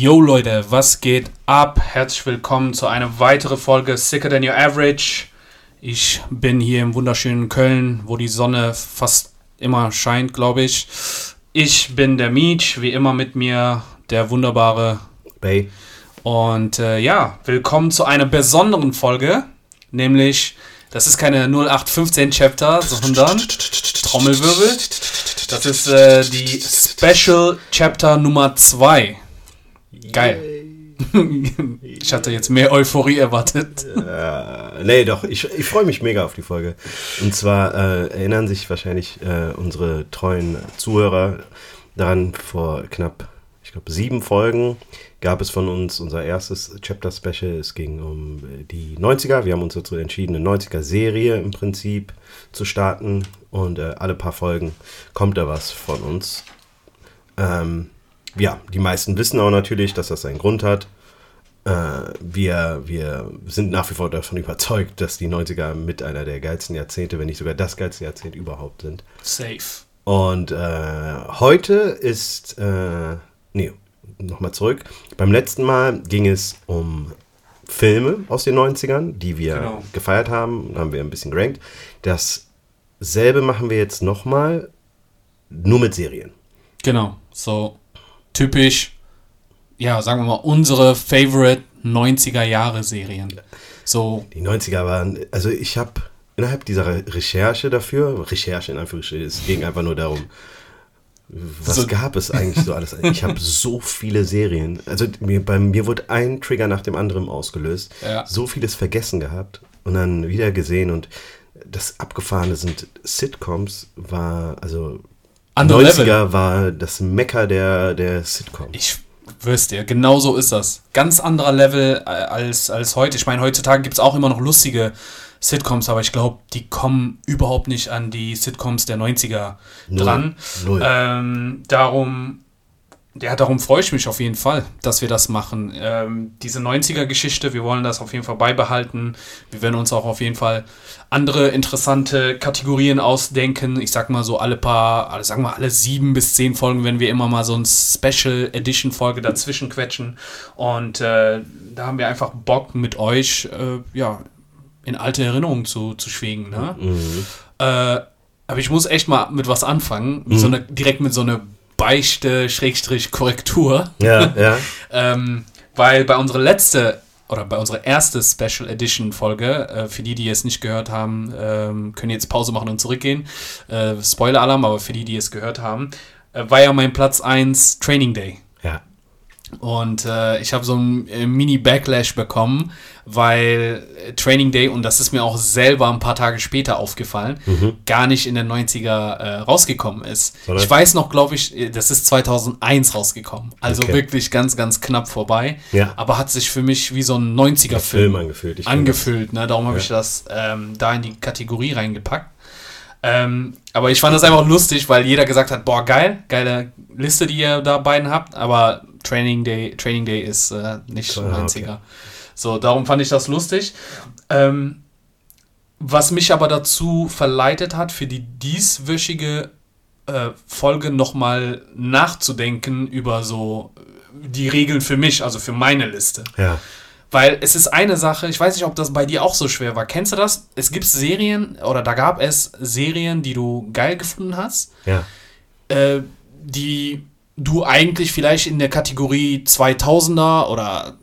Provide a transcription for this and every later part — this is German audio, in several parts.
Yo Leute, was geht ab? Herzlich willkommen zu einer weiteren Folge Sicker Than Your Average. Ich bin hier im wunderschönen Köln, wo die Sonne fast immer scheint, glaube ich. Ich bin der Meech, wie immer mit mir der wunderbare Bay. Und äh, ja, willkommen zu einer besonderen Folge, nämlich das ist keine 0815 Chapter, sondern Trommelwirbel. Das ist äh, die Special Chapter Nummer 2. Geil. ich hatte jetzt mehr Euphorie erwartet. Äh, nee, doch, ich, ich freue mich mega auf die Folge. Und zwar äh, erinnern sich wahrscheinlich äh, unsere treuen Zuhörer daran, vor knapp, glaube, sieben Folgen gab es von uns unser erstes Chapter-Special. Es ging um äh, die 90er. Wir haben uns dazu entschieden, eine 90er-Serie im Prinzip zu starten. Und äh, alle paar Folgen kommt da was von uns. Ähm, ja, die meisten wissen auch natürlich, dass das einen Grund hat. Äh, wir, wir sind nach wie vor davon überzeugt, dass die 90er mit einer der geilsten Jahrzehnte, wenn nicht sogar das geilste Jahrzehnt überhaupt sind. Safe. Und äh, heute ist, äh, nee, nochmal zurück. Beim letzten Mal ging es um Filme aus den 90ern, die wir Genau. gefeiert haben. Da haben wir ein bisschen gerankt. Dasselbe machen wir jetzt nochmal, nur mit Serien. Genau, so typisch, ja, sagen wir mal, unsere Favorite 90er Jahre Serien. So, Die 90er waren, also ich habe innerhalb dieser Re Recherche dafür, Recherche in Anführungsstrichen, es ging einfach nur darum, was So- gab es eigentlich so alles? Ich habe so viele Serien. Also mir, bei mir wurde ein Trigger nach dem anderen ausgelöst. Ja. So vieles vergessen gehabt und dann wieder gesehen und das Abgefahrene sind Sitcoms, war, also Andere 90er Level. war das Mecker der, der Sitcoms. ich wüsste dir, genau so ist das. Ganz anderer Level äh, als, als heute. Ich meine, heutzutage gibt es auch immer noch lustige Sitcoms, aber ich glaube, die kommen überhaupt nicht an die Sitcoms der 90er Null. dran. Null. Ähm, darum, ja, darum freue ich mich auf jeden Fall, dass wir das machen. Ähm, diese 90er-Geschichte, wir wollen das auf jeden Fall beibehalten. Wir werden uns auch auf jeden Fall andere interessante Kategorien ausdenken. Ich sag mal so alle paar, alle, sagen wir alle sieben bis zehn Folgen, wenn wir immer mal so ein Special Edition Folge dazwischen quetschen. Und äh, da haben wir einfach Bock mit euch, äh, ja, in alte Erinnerungen zu, zu schwingen. Ne? Mhm. Äh, aber ich muss echt mal mit was anfangen. Mit so eine, direkt mit so einer Beichte, Schrägstrich, Korrektur. Ja, ja. Ähm, weil bei unserer letzte oder bei unserer erste Special Edition Folge, äh, für die, die es nicht gehört haben, ähm, können jetzt Pause machen und zurückgehen. Äh, Spoiler-Alarm, aber für die, die es gehört haben, äh, war ja mein Platz 1 Training Day. ja. Und äh, ich habe so einen äh, Mini-Backlash bekommen, weil äh, Training Day, und das ist mir auch selber ein paar Tage später aufgefallen, gar nicht in den 90er äh, rausgekommen ist. Sondern- Ich weiß noch, glaube ich, äh, das ist 2001 rausgekommen. Also Okay. wirklich ganz, ganz knapp vorbei. Ja. Aber hat sich für mich wie so ein 90er-Film Film angefühlt. Angefühlt. Ne? Darum habe Ja. ich das ähm, da in die Kategorie reingepackt. Ähm, aber ich fand das einfach lustig, weil jeder gesagt hat, boah, geil, geile Liste, die ihr da beiden habt, aber Training Day, Training Day ist äh, nicht Ah, 90er. So, darum fand ich das lustig. Ähm, was mich aber dazu verleitet hat, für die dieswöchige äh, Folge nochmal nachzudenken über so äh, die Regeln für mich, also für meine Liste. Ja. Weil es ist eine Sache, ich weiß nicht, ob das bei dir auch so schwer war. Kennst du das? Es gibt Serien, oder da gab es Serien, die du geil gefunden hast, Ja. äh, die du eigentlich vielleicht in der Kategorie 2000er oder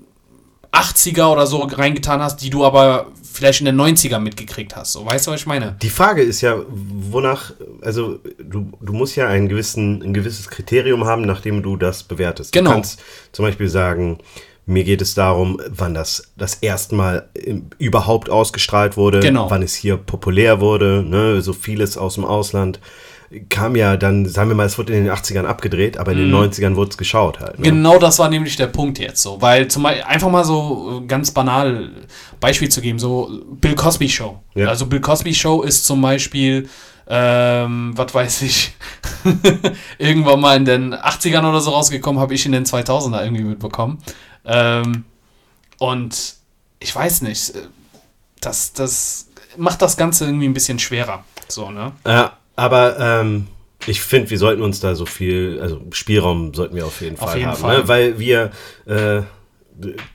80er oder so reingetan hast, die du aber vielleicht in den 90er mitgekriegt hast. So, weißt du, was ich meine? Die Frage ist ja, wonach, also du, du musst ja einen gewissen, ein gewisses Kriterium haben, nachdem du das bewertest. Genau. Du kannst zum Beispiel sagen, mir geht es darum, wann das das erste Mal im- überhaupt ausgestrahlt wurde, Genau. wann es hier populär wurde, ne, so vieles aus dem Ausland kam ja dann, sagen wir mal, es wurde in den 80ern abgedreht, aber in den 90ern wurde es geschaut halt. Ne? Genau das war nämlich der Punkt jetzt so. Weil zum Beispiel, einfach mal so äh, ganz banal Beispiel zu geben, so Bill Cosby Show. Ja. Also Bill Cosby Show ist zum Beispiel, ähm, was weiß ich, irgendwann mal in den 80ern oder so rausgekommen, habe ich in den 2000er irgendwie mitbekommen. Ähm, und ich weiß nicht, äh, das, das macht das Ganze irgendwie ein bisschen schwerer. So, ne? Ja, aber ähm, ich finde, wir sollten uns da so viel, also Spielraum sollten wir auf jeden Auf Fall jeden haben, Fall. Ne? weil wir äh,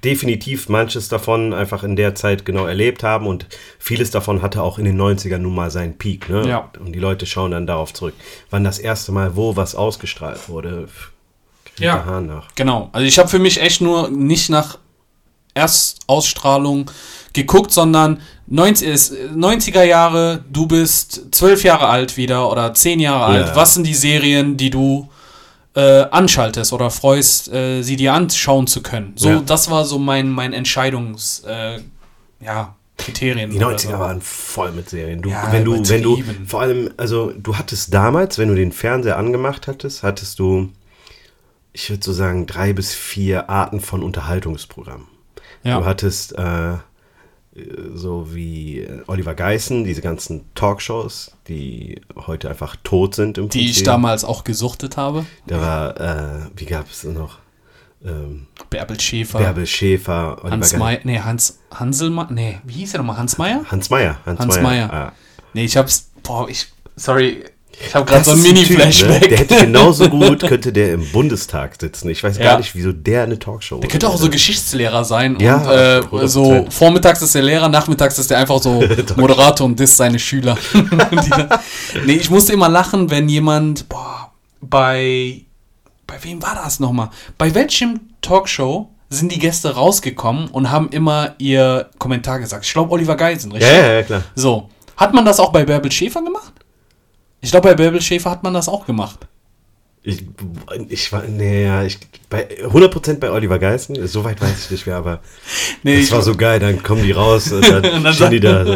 definitiv manches davon einfach in der Zeit genau erlebt haben und vieles davon hatte auch in den 90ern nun mal seinen Peak. Ne? Ja. Und die Leute schauen dann darauf zurück. Wann das erste Mal wo was ausgestrahlt wurde, Ja. Hahn nach. Genau. Also ich habe für mich echt nur nicht nach Erstausstrahlung geguckt, sondern 90, ist 90er Jahre, du bist zwölf Jahre alt wieder oder zehn Jahre alt. Ja. Was sind die Serien, die du äh, anschaltest oder freust, äh, sie dir anschauen zu können? So, Ja. das war so mein, mein Entscheidungs, äh, ja, Kriterien. Die oder 90er so. waren voll mit Serien. Du, Ja, wenn du, wenn du, vor allem, also du hattest damals, wenn du den Fernseher angemacht hattest, hattest du, ich würde so sagen, drei bis vier Arten von Unterhaltungsprogrammen. Ja. Du hattest äh, so wie äh, Oliver Geissen, diese ganzen Talkshows, die heute einfach tot sind im die ich Prinzip. damals auch gesuchtet habe. Da war, äh, wie gab es noch? Ähm, Bärbel Schäfer. Bärbel Schäfer, Oliver Hans. Meyer, nee, Hans Hanselmann, nee, wie hieß der nochmal? Hans Meyer? Hans Meyer. Hans, Hans Meyer. Meyer. Ah. Nee, ich hab's, boah, ich, sorry, ich hab gerade so ein ist Typ, ne? Mini-Flashback. Der hätte genauso gut, könnte der im Bundestag sitzen. Ich weiß Ja. gar nicht, wieso der eine Talkshow Der könnte auch so Geschichtslehrer sein. Ja, und äh, 100%. so vormittags ist der Lehrer, nachmittags ist der einfach so Moderator und disst seine Schüler. Nee, ich musste immer lachen, wenn jemand, boah, bei, bei wem war das nochmal? Bei welchem Talkshow sind die Gäste rausgekommen und haben immer ihr Kommentar gesagt? Ich glaube Oliver Geisen, Ja, richtig? ja, ja, klar. So. Hat man das auch bei Bärbel Schäfer gemacht? Ich glaube, bei Bärbel Schäfer hat man das auch gemacht. Ich, ich war, nee, ja, ich, bei, 100% bei Oliver Geissen, so weit weiß ich nicht mehr, aber Nee, das war so geil, dann kommen die raus und dann, dann stehen die da. So,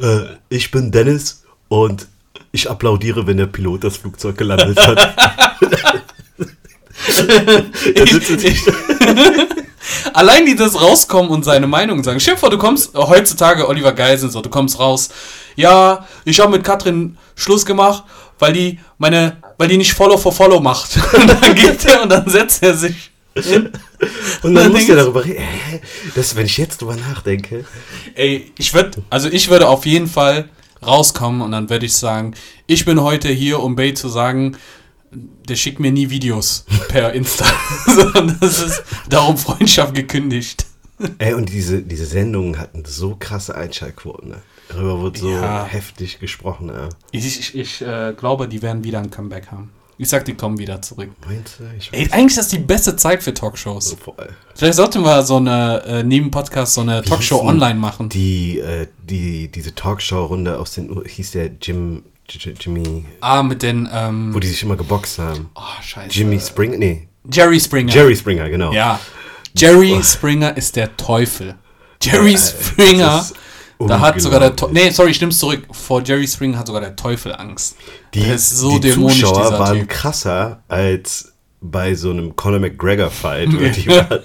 äh, ich bin Dennis und ich applaudiere, wenn der Pilot das Flugzeug gelandet hat. Allein die das rauskommen und seine Meinung sagen. Stell dir vor, du kommst, heutzutage Oliver Geisen so, du kommst raus. Ja, ich habe mit Katrin Schluss gemacht, weil die meine, weil die nicht Follow for Follow macht. Und dann geht er und dann setzt er sich. Und dann Dann du denkst- darüber reden. Das, wenn ich jetzt drüber nachdenke. Ey, ich würde, also ich würde auf jeden Fall rauskommen und dann würde ich sagen, ich bin heute hier, um Bay zu sagen, der schickt mir nie Videos per Insta. Sondern das ist darum Freundschaft gekündigt. Ey, und diese, diese Sendungen hatten so krasse Einschaltquoten. Ne? Darüber wurde so Ja. heftig gesprochen. Ne? Ich, ich, ich äh, glaube, die werden wieder ein Comeback haben. Ich sag, die kommen wieder zurück. Meinst du? Ich Ey, eigentlich ist das die beste Zeit für Talkshows. voll. Vielleicht sollten wir so eine, äh, neben Podcast so eine Talkshow hießen online machen. Die, äh, die, diese Talkshow-Runde aus den, U- hieß der Jim, J- Jimmy, Ah, mit den, ähm, wo die sich immer geboxt haben. oh, scheiße. Jimmy Springer, nee, Jerry Springer. Jerry Springer, genau. Ja. Jerry Springer ist der Teufel. Jerry Springer, das ist da hat sogar der. Teufel, nee, sorry, ich zurück. Vor Jerry Springer hat sogar der Teufel Angst. Die, der ist so die dämonisch, Zuschauer waren Typ. krasser als bei so einem Conor McGregor-Fight. die, waren-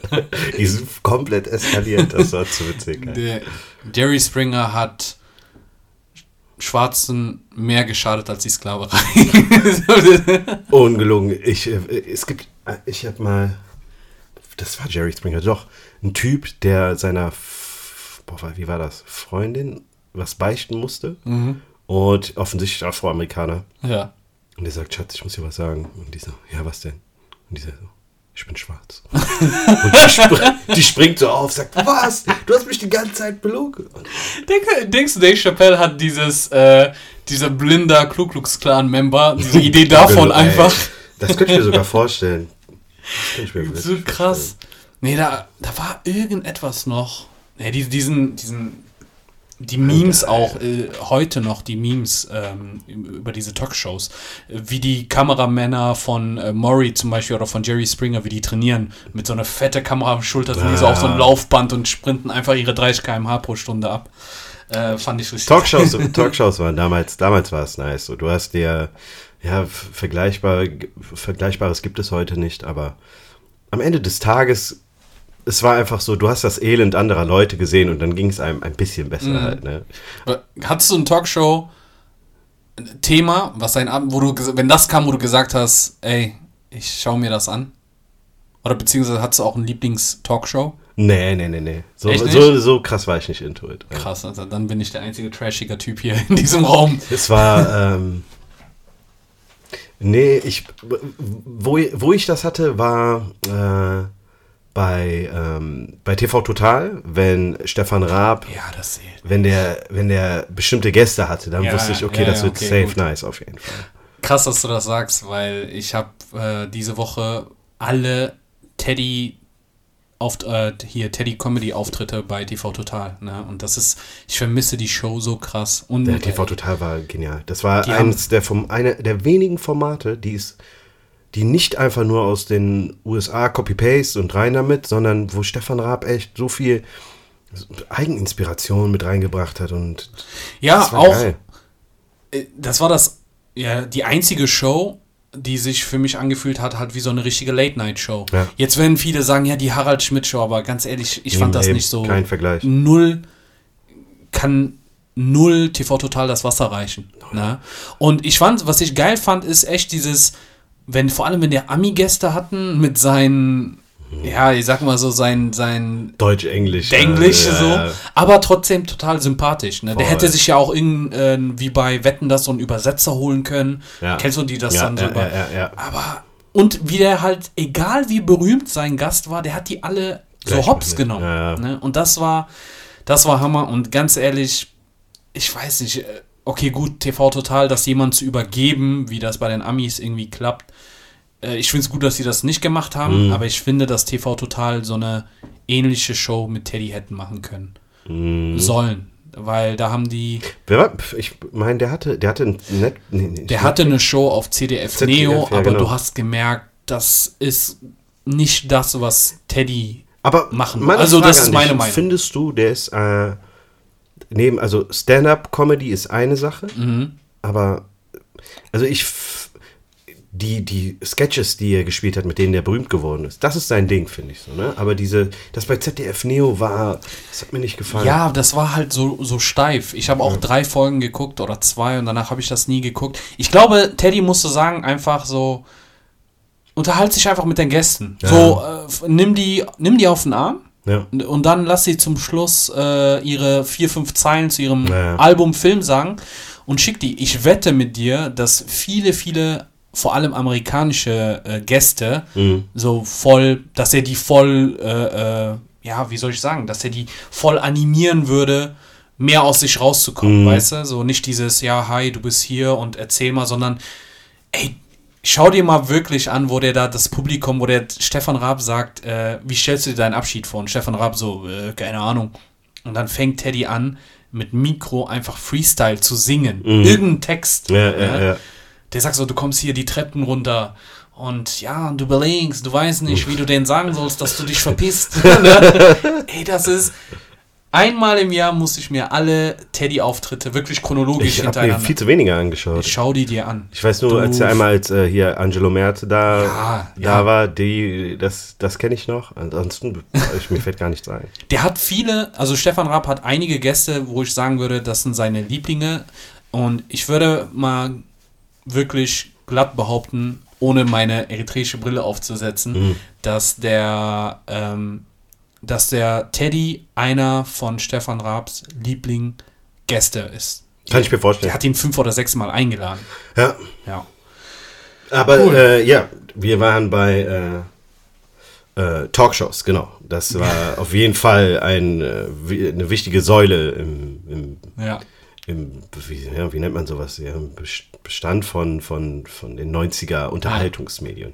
die sind komplett eskaliert, das war zu witzig. Der Jerry Springer hat Schwarzen mehr geschadet als die Sklaverei. Ungelogen. Ich, äh, es gibt, äh, ich habe mal, das war Jerry Springer, doch, ein Typ, der seiner, boah, wie war das, Freundin was beichten musste und offensichtlich Afroamerikaner. ja. Und der sagt, Schatz, ich muss dir was sagen. Und die so, ja, was denn? Und die sagt so, ich bin schwarz. und die, spr die springt so auf, sagt, was? Du hast mich die ganze Zeit belogen. Denk, denkst du, Dave Chappelle hat dieses, äh, dieser blinder Ku Klux Klan Member, diese Idee davon Ey, einfach. Das könnte ich mir sogar vorstellen. Das ich mir So krass. Nee, da, da war irgendetwas noch. Nee, die, diesen, diesen, die Memes auch, äh, heute noch, die Memes ähm, über diese Talkshows, wie die Kameramänner von äh, Maury zum Beispiel oder von Jerry Springer, wie die trainieren, mit so einer fette Kamera am Schulter, sind die so Ah. auf so einem Laufband und sprinten einfach ihre 30 km/h pro Stunde ab. Äh, fand ich richtig. Talkshows, Talkshows waren damals, damals war es nice. So, du hast dir, ja, vergleichbar, Vergleichbares gibt es heute nicht, aber am Ende des Tages, es war einfach so, du hast das Elend anderer Leute gesehen und dann ging es einem ein bisschen besser Mhm. halt, ne? Hattest du ein Talkshow Thema, was dein Abend, wo du, wenn das kam, wo du gesagt hast, ey, ich schaue mir das an? Oder beziehungsweise hattest du auch ein Lieblings-Talkshow? Nee, nee, nee, nee. So, so, so krass war ich nicht into it. Ja. Krass, also dann bin ich der einzige trashige Typ hier in diesem Raum. Es war, ähm, nee, ich, wo, wo ich das hatte, war äh, bei, ähm, bei TV Total, wenn Stefan Raab, Ja, wenn der, wenn der bestimmte Gäste hatte, dann Ja, wusste ich, okay, ja, das wird okay, safe gut. nice auf jeden Fall. Krass, dass du das sagst, weil ich habe äh, diese Woche alle Teddy auf, äh, hier Teddy Comedy Auftritte bei TV Total, ne? Und das ist, ich vermisse die Show so krass. Und Der TV Total war genial. Das war eines der, vom, eine der wenigen Formate, die es die nicht einfach nur aus den USA Copy-Paste und rein damit, sondern wo Stefan Raab echt so viel Eigeninspiration mit reingebracht hat und ja, das war auch geil. äh, das war das, ja, die einzige Show, die sich für mich angefühlt hat, halt wie so eine richtige Late-Night-Show. Ja. Jetzt werden viele sagen, ja, die Harald Schmidt-Show, aber ganz ehrlich, ich fand Im das Leben nicht so. Kein Vergleich. Null kann null TV Total das Wasser reichen. Ne? Und ich fand, was ich geil fand, ist echt dieses, wenn, vor allem wenn der Ami-Gäste hatten mit seinen, ja, ich sag mal so, sein, sein Deutsch, Englisch. Äh, so, ja. aber trotzdem total sympathisch. Ne? Der hätte sich ja auch irgend, äh, wie bei Wetten das so einen Übersetzer holen können. Ja. Kennst du die das Ja, dann so ja. Aber und wie der halt, egal wie berühmt sein Gast war, der hat die alle so Gleich hops mit, genommen. Ne? Und das war, das war Hammer. Und ganz ehrlich, ich weiß nicht, äh, okay, gut, TV Total, das jemand zu übergeben, wie das bei den Amis irgendwie klappt. Äh, Ich finde es gut, dass sie das nicht gemacht Mhm. haben, aber ich finde, dass TV Total so eine ähnliche Show mit Teddy hätten machen können. Mhm. Sollen. Weil da haben die, ich meine, der hatte, der hatte ein Net, nee, nee, der hatte eine Show auf CDF, ZDF, Neo, ja, aber genau. du hast gemerkt, das ist nicht das, was Teddy aber machen. meine Also, Frage das ist meine Meinung. Findest du, der ist äh, neben, also Stand-up-Comedy ist eine Sache, Mhm. aber also ich die, die Sketches, die er gespielt hat, mit denen der berühmt geworden ist, das ist sein Ding, finde ich so, ne? Aber diese, das bei ZDF Neo war, das hat mir nicht gefallen. Ja, das war halt so, so steif. Ich habe auch drei Folgen geguckt oder zwei und danach habe ich das nie geguckt. Ich glaube, Teddy musste sagen, einfach so, unterhalte sich einfach mit den Gästen. Ja. So, äh, nimm, die, nimm die auf den Arm Ja. und dann lass sie zum Schluss äh, ihre vier, fünf Zeilen zu ihrem Ja. Album, Film sagen und schick die. Ich wette mit dir, dass viele, viele, vor allem amerikanische äh, Gäste, Mhm. so voll, dass er die voll, äh, äh, ja, wie soll ich sagen, dass er die voll animieren würde, mehr aus sich rauszukommen, Mhm. weißt du? So nicht dieses, ja, hi, du bist hier und erzähl mal, sondern, ey, schau dir mal wirklich an, wo der da das Publikum, wo der Stefan Raab sagt, äh, wie stellst du dir deinen Abschied vor? Und Stefan Raab so, äh, keine Ahnung. Und dann fängt Teddy an, mit Mikro einfach Freestyle zu singen. Irgendein Text. Mhm. Ja, ja, ja. Der sagt so, du kommst hier die Treppen runter und ja, du überlegst, du weißt nicht, wie du denen sagen sollst, dass du dich verpisst. Ne? Ey, das ist. Einmal im Jahr muss ich mir alle Teddy-Auftritte wirklich chronologisch Ich habe mir hintereinander. viel zu weniger angeschut. Schau die dir an. Ich weiß nur, Du- als er einmal als äh, hier Angelo Merte da, Ja, da ja. war, die, das, das kenne ich noch. Ansonsten, ich, mir fällt gar nichts ein. Der hat viele, also Stefan Raab hat einige Gäste, wo ich sagen würde, das sind seine Lieblinge. Und ich würde mal wirklich glatt behaupten, ohne meine eritreische Brille aufzusetzen, dass der, ähm, dass der Teddy einer von Stefan Raabs Liebling-Gäste ist. Kann ich mir vorstellen. hat ihn fünf oder sechs Mal eingeladen. Ja, Ja. aber Cool. äh, ja, wir waren bei äh, äh, Talkshows, genau. Das war auf jeden Fall ein, äh, eine wichtige Säule im, im, Ja. im wie, ja, wie nennt man sowas? Ja, Bestand von, von, von den 90er Unterhaltungsmedien.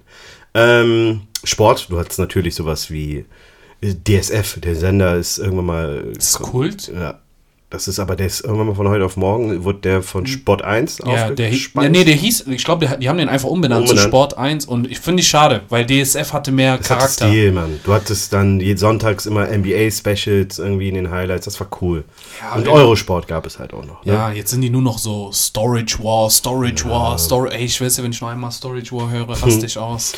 Ähm, Sport, du hattest natürlich sowas wie äh, DSF, der Sender ist irgendwann mal. Das ist Kult. Ja. Das ist aber, der ist irgendwann mal von heute auf morgen, wurde der von Sport 1 Hm. Ja, der ja, nee, der hieß, ich glaube, die haben den einfach umbenannt, zu Umbenannt. Sport 1 und ich finde ich schade, weil DSF hatte mehr Das Charakter. Stil, Mann. Du hattest dann jeden sonntags immer NBA-Specials irgendwie in den Highlights. Das war cool. Ja, Und Eurosport gab es halt auch noch. Ne? Ja, jetzt sind die nur noch so Storage War, Storage War, Storage. Ey, ich weiß ja, wenn ich noch einmal Storage War höre, raste ich aus.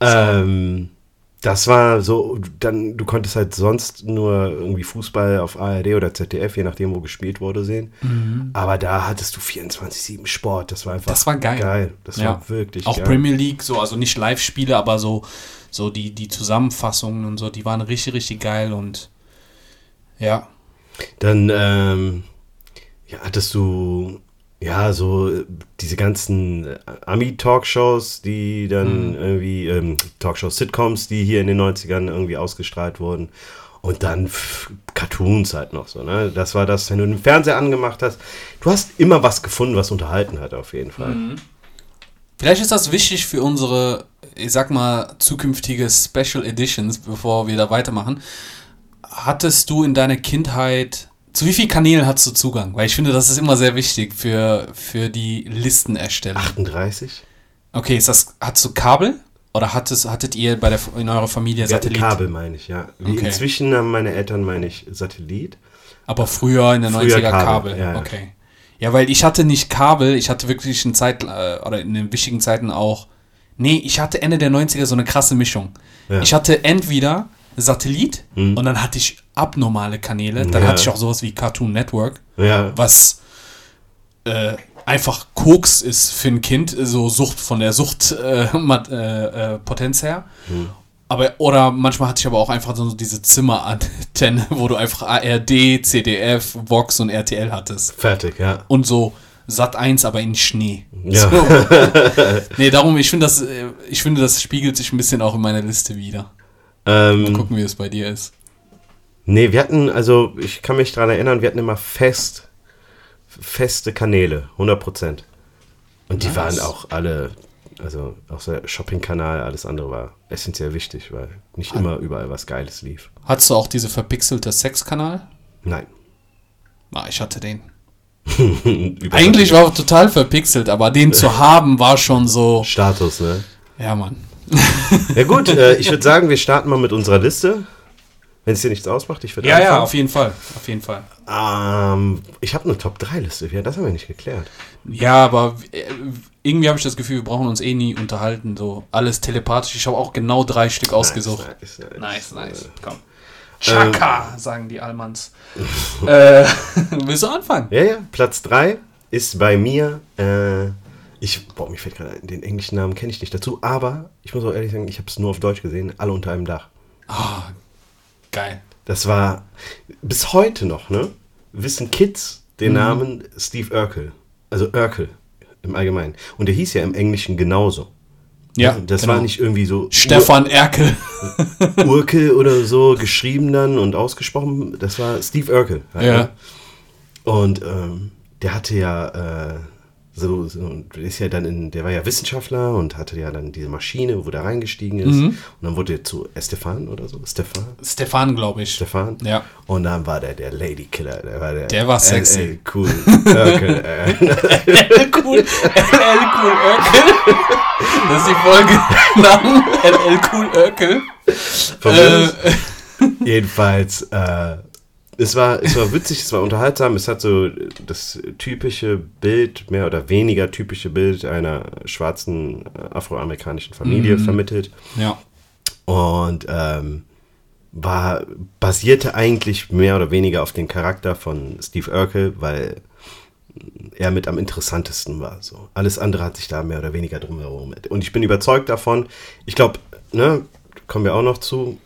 Ähm, das war so, dann, du konntest halt sonst nur irgendwie Fußball auf ARD oder ZDF, je nachdem, wo gespielt wurde, sehen. Mhm. Aber da hattest du 24-7 Sport. Das war einfach Das war geil. Das Ja. war wirklich Auch geil. Premier League, so, also nicht Live-Spiele, aber so, so die, die Zusammenfassungen und so, die waren richtig, richtig geil und ja. Dann ähm, ja, hattest du ja so äh, diese ganzen äh, Ami-Talkshows, die dann irgendwie, ähm, Talkshows, Sitcoms, die hier in den 90ern irgendwie ausgestrahlt wurden. Und dann pff, Cartoons halt noch so, ne? Das war das, wenn du den Fernseher angemacht hast. Du hast immer was gefunden, was unterhalten hat, auf jeden Fall. Vielleicht ist das wichtig für unsere, ich sag mal, zukünftige Special Editions, bevor wir da weitermachen. Hattest du in deiner Kindheit, zu wie vielen Kanälen hattest du Zugang? Weil ich finde, das ist immer sehr wichtig für, für die Listenerstellung. 38? Okay, ist das, hattest du Kabel? Oder hattest, hattet ihr bei der, in eurer Familie Satellit? Kabel, meine ich, ja. Okay. Inzwischen haben meine Eltern, meine ich, Satellit. Aber früher in den Früher 90er Kabel. Kabel, ja, ja. Okay. Ja, weil ich hatte nicht Kabel, ich hatte wirklich in Zeit, äh, oder in den wichtigen Zeiten auch. Nee, ich hatte Ende der 90er so eine krasse Mischung. Ja. Ich hatte entweder Satellit Mhm. und dann hatte ich abnormale Kanäle. Dann Ja. hatte ich auch sowas wie Cartoon Network, Ja, was äh, einfach Koks ist für ein Kind, so Sucht von der Suchtpotenz äh, äh, äh, Potenz her. Mhm. Aber, oder manchmal hatte ich aber auch einfach so diese Zimmerantenne, wo du einfach ARD, CDF, Vox und RTL hattest. fertig, ja. Und so Sat 1, aber in Schnee. Ja. So. nee, darum, ich finde, das, äh, ich finde, das spiegelt sich ein bisschen auch in meiner Liste wieder. Mal Ähm, gucken, wie es bei dir ist. Nee, wir hatten, also ich kann mich daran erinnern, wir hatten immer fest, feste Kanäle, 100 Prozent. Und die Nice. waren auch alle, also auch der Shopping-Kanal, alles andere war essentiell wichtig, weil nicht Ah. immer überall was Geiles lief. Hattest du auch diese verpixelte Sexkanal? Nein. Ah, ich hatte den. Eigentlich war er total verpixelt, aber den zu haben war schon so. Status, ne? Ja, Mann. Ja gut, äh, ich würde sagen, wir starten mal mit unserer Liste. Wenn es dir nichts ausmacht, ich würde Ja, ja, anfangen. auf jeden Fall. Auf jeden Fall. Ähm, ich habe eine Top-3-Liste. Ja, das haben wir nicht geklärt. Ja, aber äh, irgendwie habe ich das Gefühl, wir brauchen uns eh nie unterhalten. So alles telepathisch. Ich habe auch genau drei Stück ausgesucht. Nice, nice, Nice, nice. Komm. Ähm, Chaka, sagen die Almans. äh, willst du anfangen? Ja, ja, Platz 3 ist bei mir, äh, ich, boah, mir fällt gerade den englischen Namen kenne ich nicht dazu, aber ich muss auch ehrlich sagen, ich habe es nur auf Deutsch gesehen, alle unter einem Dach. Ah, geil. Das war bis heute noch, ne? Wissen Kids den Mhm. Namen Steve Urkel. Also Urkel im Allgemeinen. Und der hieß ja im Englischen genauso. Ja, Das genau. war nicht irgendwie so Stefan Erkel. Ur Urkel oder so geschrieben dann und ausgesprochen. Das war Steve Urkel. halt, Ja. ne? Und ähm, der hatte ja äh, so, so der ist ja dann in, der war ja Wissenschaftler und hatte ja dann diese Maschine, wo der reingestiegen ist. Mhm. Und dann wurde er zu Estefan oder so. Stefan? Stefan, glaube ich. Stefan? Ja. Und dann war der der Ladykiller. Der war, der, Der war sexy. LL cool. Urkel, äh. LL Cool, LL Cool Urkel. Das ist die Folge LL Cool Urkel. Äh. Jedenfalls, äh, es war, es war witzig, es war unterhaltsam, es hat so das typische Bild, mehr oder weniger typische Bild einer schwarzen äh, afroamerikanischen Familie Mhm. vermittelt ja. und ähm, war, basierte eigentlich mehr oder weniger auf den Charakter von Steve Urkel, weil er mit am interessantesten war. So. Alles andere hat sich da mehr oder weniger drumherum. Und ich bin überzeugt davon, ich glaube, ne, kommen wir auch noch zu,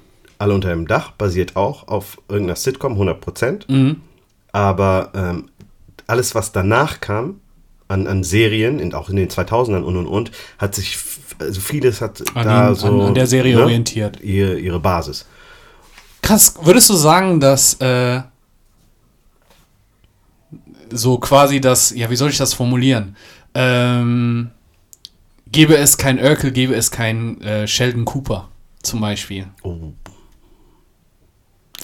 alle unter einem Dach basiert auch auf irgendeiner Sitcom, 100 Prozent. Mhm. Aber ähm, alles, was danach kam, an, an Serien, in, auch in den 2000ern und und und, hat sich, also vieles hat An, da ihn, so. an, an der Serie ne, orientiert. Ihre, ihre Basis. Krass, würdest du sagen, dass äh, so quasi das, ja, wie soll ich das formulieren? Ähm, gäbe es kein Urkel, gäbe es kein äh, Sheldon Cooper zum Beispiel. Oh.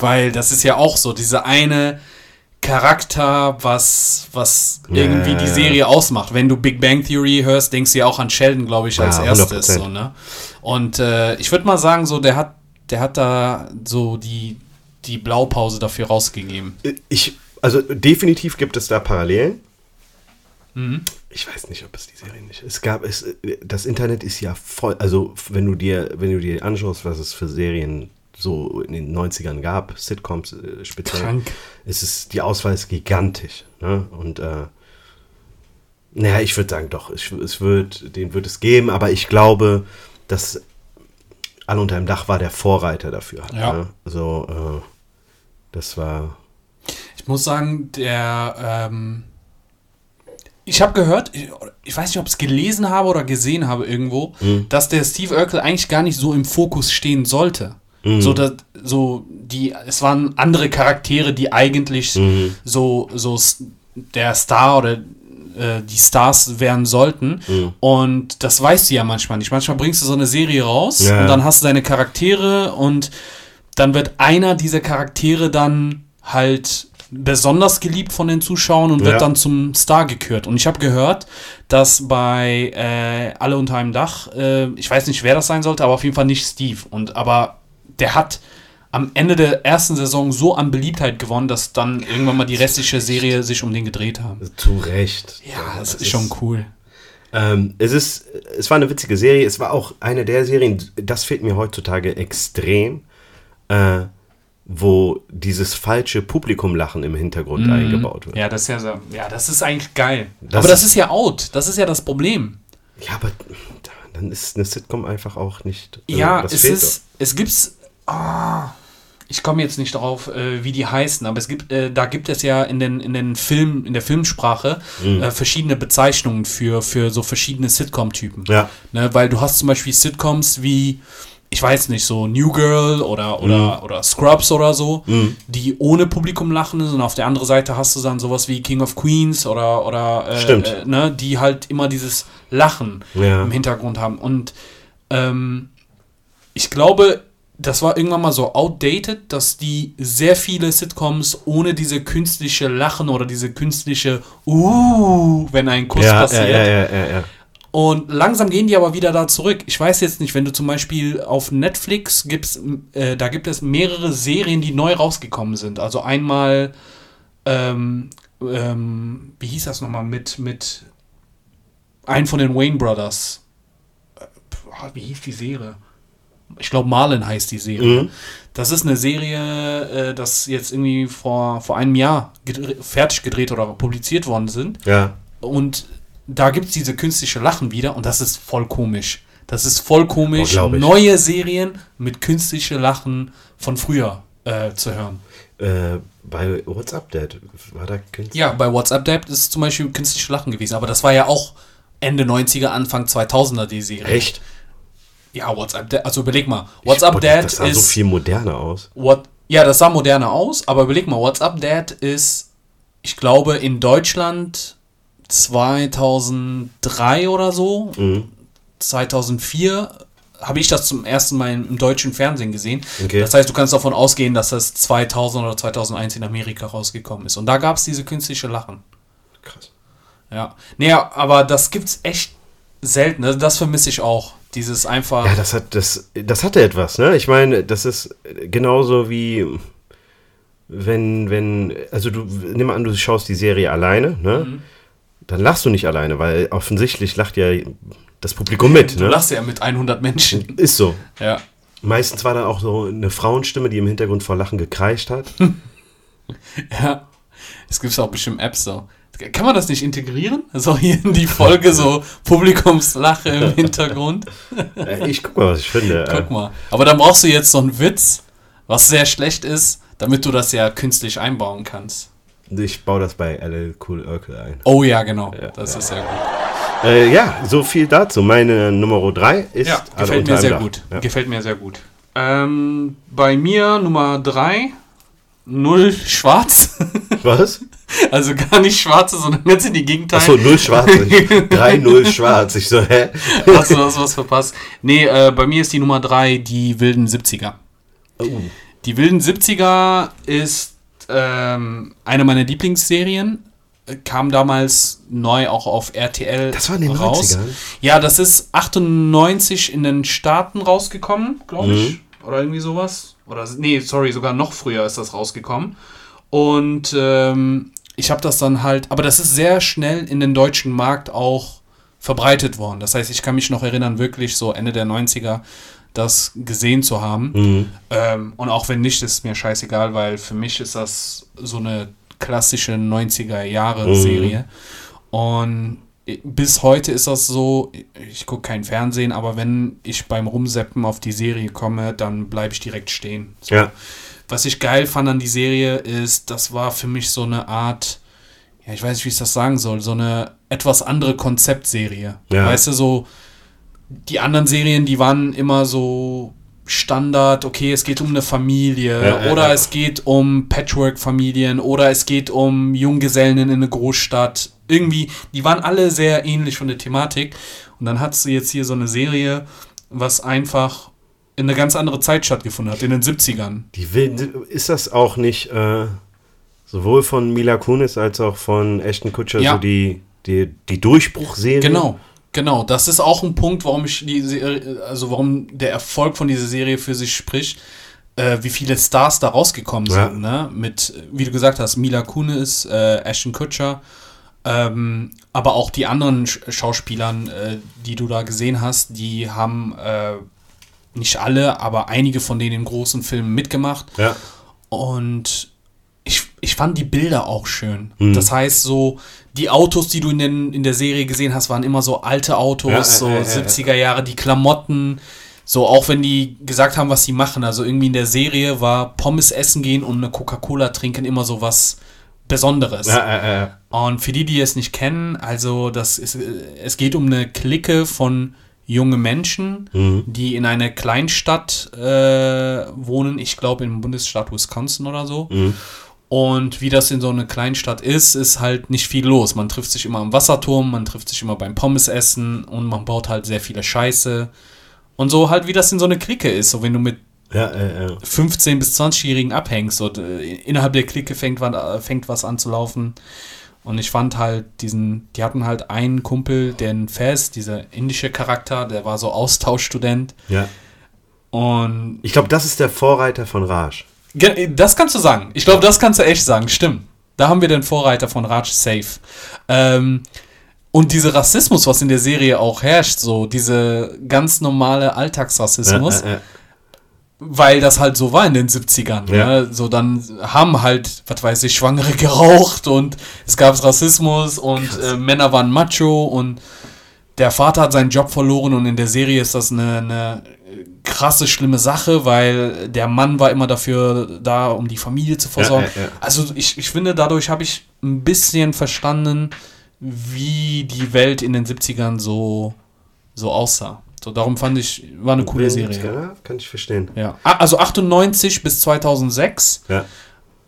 Weil das ist ja auch so, dieser eine Charakter, was, was Ja, irgendwie die. Serie ausmacht. Wenn du Big Bang Theory hörst, denkst du ja auch an Sheldon, glaube ich, als Ja, erstes. 100%. So, ne? Und äh, ich würde mal sagen, so, der hat, der hat da so die, die Blaupause dafür rausgegeben. Ich, also definitiv gibt es da Parallelen. Ich weiß nicht, ob es die Serie nicht. Es gab es. Das Internet ist ja voll. Also wenn du dir, wenn du dir anschaust, was es für Serien so in den 90ern gab, Sitcoms äh, speziell, Krank. es ist die Auswahl ist gigantisch. Ne? Und äh, naja, ich würde sagen, doch, es, es wird, den wird es geben, aber ich glaube, dass Alle unter einem Dach war der Vorreiter dafür. Ja. Ne? Also, äh, das war. Ich muss sagen, der. Ähm, ich habe gehört, ich, ich weiß nicht, ob ich es gelesen habe oder gesehen habe irgendwo, dass der Steve Urkel eigentlich gar nicht so im Fokus stehen sollte. So, dass, so die, es waren andere Charaktere, die eigentlich so, so s- der Star oder äh, die Stars werden sollten. Und das weißt du ja manchmal nicht. Manchmal bringst du so eine Serie raus Ja, und dann hast du deine Charaktere und dann wird einer dieser Charaktere dann halt besonders geliebt von den Zuschauern und wird Ja. dann zum Star gekürt. Und ich habe gehört, dass bei äh, Alle unter einem Dach, äh, ich weiß nicht, wer das sein sollte, aber auf jeden Fall nicht Steve. Und aber der hat am Ende der ersten Saison so an Beliebtheit gewonnen, dass dann irgendwann mal die restliche Serie sich um den gedreht haben. Zu Recht. Ja, das, ist schon cool. Ähm, es ist, es war eine witzige Serie. Es war auch eine der Serien, das fehlt mir heutzutage extrem, äh, wo dieses falsche Publikumlachen im Hintergrund eingebaut wird. Mhm. Ja, das ist ja so, ja, das ist eigentlich geil. Das aber das ist- ist ja out. Das ist ja das Problem. Ja, aber dann ist eine Sitcom einfach auch nicht. also Ja, das es ist, es gibt's, ah, ich komme jetzt nicht drauf, äh, wie die heißen, aber es gibt, äh, da gibt es ja in den, in den Film, in der Filmsprache Mhm. äh, verschiedene Bezeichnungen für, für so verschiedene Sitcom-Typen. Ja, Ne, weil du hast zum Beispiel Sitcoms wie, ich weiß nicht, so New Girl oder, oder, oder Scrubs oder so, die ohne Publikum lachen und auf der anderen Seite hast du dann sowas wie King of Queens oder, oder äh, Stimmt. Äh, ne, die halt immer dieses Lachen Ja. im Hintergrund haben. Und ähm, ich glaube, das war irgendwann mal so outdated, dass die sehr viele Sitcoms ohne diese künstliche Lachen oder diese künstliche Uh, wenn ein Kuss ja, passiert. ja, ja, ja, ja. Und langsam gehen die aber wieder da zurück. Ich weiß jetzt nicht, wenn du zum Beispiel auf Netflix gibst, äh, da gibt es mehrere Serien, die neu rausgekommen sind. Also einmal, ähm, ähm, wie hieß das nochmal, mit, mit einem von den Wayne Brothers. Äh, boah, wie hieß die Serie? Ich glaube, Marlin heißt die Serie. Mhm. Das ist eine Serie, äh, das jetzt irgendwie vor, vor einem Jahr gedre- fertig gedreht oder publiziert worden sind. ja. Und da gibt es diese künstliche Lachen wieder und das ist voll komisch. Das ist voll komisch, Oh, neue Serien mit künstliche Lachen von früher äh, zu hören. Äh, bei What's Up Dad war da Künstler? Ja, bei WhatsApp Dad ist zum Beispiel künstliche Lachen gewesen, aber das war ja auch Ende 90er, Anfang 2000er die Serie. Echt? Ja, WhatsApp Dad, also überleg mal. WhatsApp Ich- Dad Das sah ist. so viel moderner aus. What, ja, das sah moderner aus, aber überleg mal, WhatsApp Dad ist, ich glaube, in Deutschland 2003 oder so, Mhm. 2004 habe ich das zum ersten Mal im, deutschen Fernsehen gesehen. Okay. Das heißt, du kannst davon ausgehen, dass das 2000 oder 2001 in Amerika rausgekommen ist. Und da gab es diese künstliche Lachen. Krass. Ja. Naja, aber das gibt's echt selten. Also Das vermisse ich auch. Dieses einfach. Ja, das hat das, das hatte etwas, ne? Ich meine, das ist genauso wie wenn, wenn, also du nimm an, du schaust die Serie alleine, ne? Mhm. Dann lachst du nicht alleine, weil offensichtlich lacht ja das Publikum mit, du ne? lachst ja mit 100 Menschen. Ist so. ja. Meistens war da auch so eine Frauenstimme, die im Hintergrund vor Lachen gekreischt hat. Ja. Es gibt auch bestimmt Apps so. Kann man das nicht integrieren? So hier in die Folge so Publikumslache im Hintergrund. Äh, ich guck mal, was ich finde. Äh, Guck mal. Aber dann brauchst du jetzt so einen Witz, was sehr schlecht ist, damit du das ja künstlich einbauen kannst. Ich baue das bei LL Cool Urkel ein. Oh ja, genau. Das ist sehr gut. Äh, ja, so viel dazu. Meine Nummer 3 ist Ja, Alle gefällt mir sehr Dach. gut. Ja. Gefällt mir sehr gut. Ähm, bei mir Nummer 3, null schwarz. Was? also gar nicht schwarze, sondern ganz in die Gegenteil. Achso, null schwarz. 3-0 schwarz. Ich so, hä? Hast du was, was verpasst? Nee, äh, bei mir ist die Nummer 3 die wilden 70er. Oh. Die wilden 70er ist ähm, eine meiner Lieblingsserien. Kam damals neu auch auf RTL Das war in den raus. 90ern? Ja, das ist 98 in den Staaten rausgekommen, glaube ich. Mhm. Oder irgendwie sowas. Oder nee, sorry, sogar noch früher ist das rausgekommen. Und ähm, ich habe das dann halt, aber das ist sehr schnell in den deutschen Markt auch verbreitet worden. Das heißt, ich kann mich noch erinnern, wirklich so Ende der 90er das gesehen zu haben. Mhm. Ähm, und auch wenn nicht, ist mir scheißegal, weil für mich ist das so eine klassische 90er Jahre Serie. Und bis heute ist das so, ich gucke kein Fernsehen, aber wenn ich beim Rumseppen auf die Serie komme, dann bleibe ich direkt stehen. So. Ja. Was ich geil fand an die Serie ist, das war für mich so eine Art, ja, ich weiß nicht, wie ich das sagen soll, so eine etwas andere Konzeptserie. Ja. Weißt du, so die anderen Serien, die waren immer so Standard, okay, es geht um eine Familie Ja, ja, oder ja. es geht um Patchwork-Familien oder es geht um Junggesellen in eine Großstadt. Irgendwie, die waren alle sehr ähnlich von der Thematik. Und dann hat sie jetzt hier so eine Serie, was einfach in eine ganz andere Zeit stattgefunden hat, in den 70ern. Die will, ist das auch nicht äh, sowohl von Mila Kunis als auch von Ashton Kutcher Ja. so die, die, die Durchbruchserie? Genau, genau. Das ist auch ein Punkt, warum ich die Serie, also warum der Erfolg von dieser Serie für sich spricht, äh, wie viele Stars da rausgekommen Ja. sind, ne? Mit, wie du gesagt hast, Mila Kunis, äh, Ashton Kutcher, ähm, aber auch die anderen Sch Schauspielern, äh, die du da gesehen hast, die haben äh, nicht alle, aber einige von denen in großen Filmen mitgemacht. Ja. Und ich, ich fand die Bilder auch schön. Mhm. Das heißt, so die Autos, die du in, den, in der Serie gesehen hast, waren immer so alte Autos, Ja, so äh, 70er Jahre, die Klamotten. So, auch wenn die gesagt haben, was sie machen. Also irgendwie in der Serie war Pommes essen gehen und eine Coca-Cola trinken immer so was Besonderes. Ja, äh, äh, Und für die, die es nicht kennen, also das ist, es geht um eine Clique von junge Menschen, Mhm. die in einer Kleinstadt äh, wohnen, ich glaube im Bundesstaat Wisconsin oder so. Mhm. Und wie das in so einer Kleinstadt ist, ist halt nicht viel los. Man trifft sich immer am Wasserturm, man trifft sich immer beim Pommesessen und man baut halt sehr viele Scheiße. Und so halt, wie das in so einer Clique ist. So, wenn du mit ja, äh, äh. 15- bis 20-Jährigen abhängst. Und, äh, innerhalb der Clique fängt, äh, fängt was an zu laufen. Und ich fand halt diesen, die hatten halt einen Kumpel, den Fez, dieser indische Charakter, der war so Austauschstudent. ja. Und Ich glaube, das ist der Vorreiter von Raj. Das kannst du sagen. Ich glaube, das kannst du echt sagen. Stimmt. Da haben wir den Vorreiter von Raj safe. Ähm, und dieser Rassismus, was in der Serie auch herrscht, so diese ganz normale Alltagsrassismus, Äh, äh, äh. Weil das halt so war in den 70ern. Ja. Ne? So dann haben halt, was weiß ich, Schwangere geraucht und es gab Rassismus und äh, Männer waren macho und der Vater hat seinen Job verloren und in der Serie ist das eine, eine krasse, schlimme Sache, weil der Mann war immer dafür da, um die Familie zu versorgen. Ja, ja. Also ich, ich finde, dadurch habe ich ein bisschen verstanden, wie die Welt in den 70ern so, so aussah. So, darum fand ich, war eine coole Serie. Ja, kann ich verstehen. Ja. Ah, Also 98 bis 2006. Ja.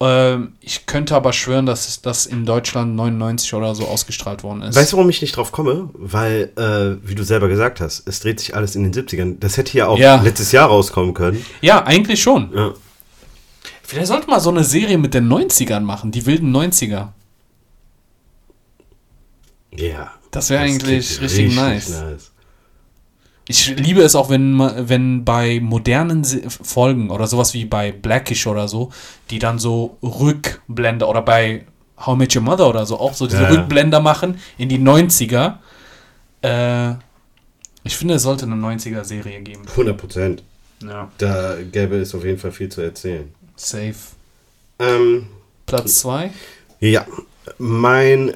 Ähm, ich könnte aber schwören, dass das in Deutschland 99 oder so ausgestrahlt worden ist. Weißt du, warum ich nicht drauf komme? Weil, äh, wie du selber gesagt hast, es dreht sich alles in den 70ern. Das hätte ja auch Ja. letztes Jahr rauskommen können. ja, eigentlich schon. Ja. Vielleicht sollte man so eine Serie mit den 90ern machen, die wilden 90er. Ja. Das wäre eigentlich klingt richtig, nice. Ich liebe es auch, wenn, wenn bei modernen Folgen oder sowas wie bei Blackish oder so, die dann so Rückblender oder bei How I Met Your Mother oder so auch so diese Ja. Rückblender machen in die 90er. Äh, ich finde, es sollte eine 90er-Serie geben. 100 Prozent. Ja. Da gäbe es auf jeden Fall viel zu erzählen. Safe. Ähm, Platz 2. ja, mein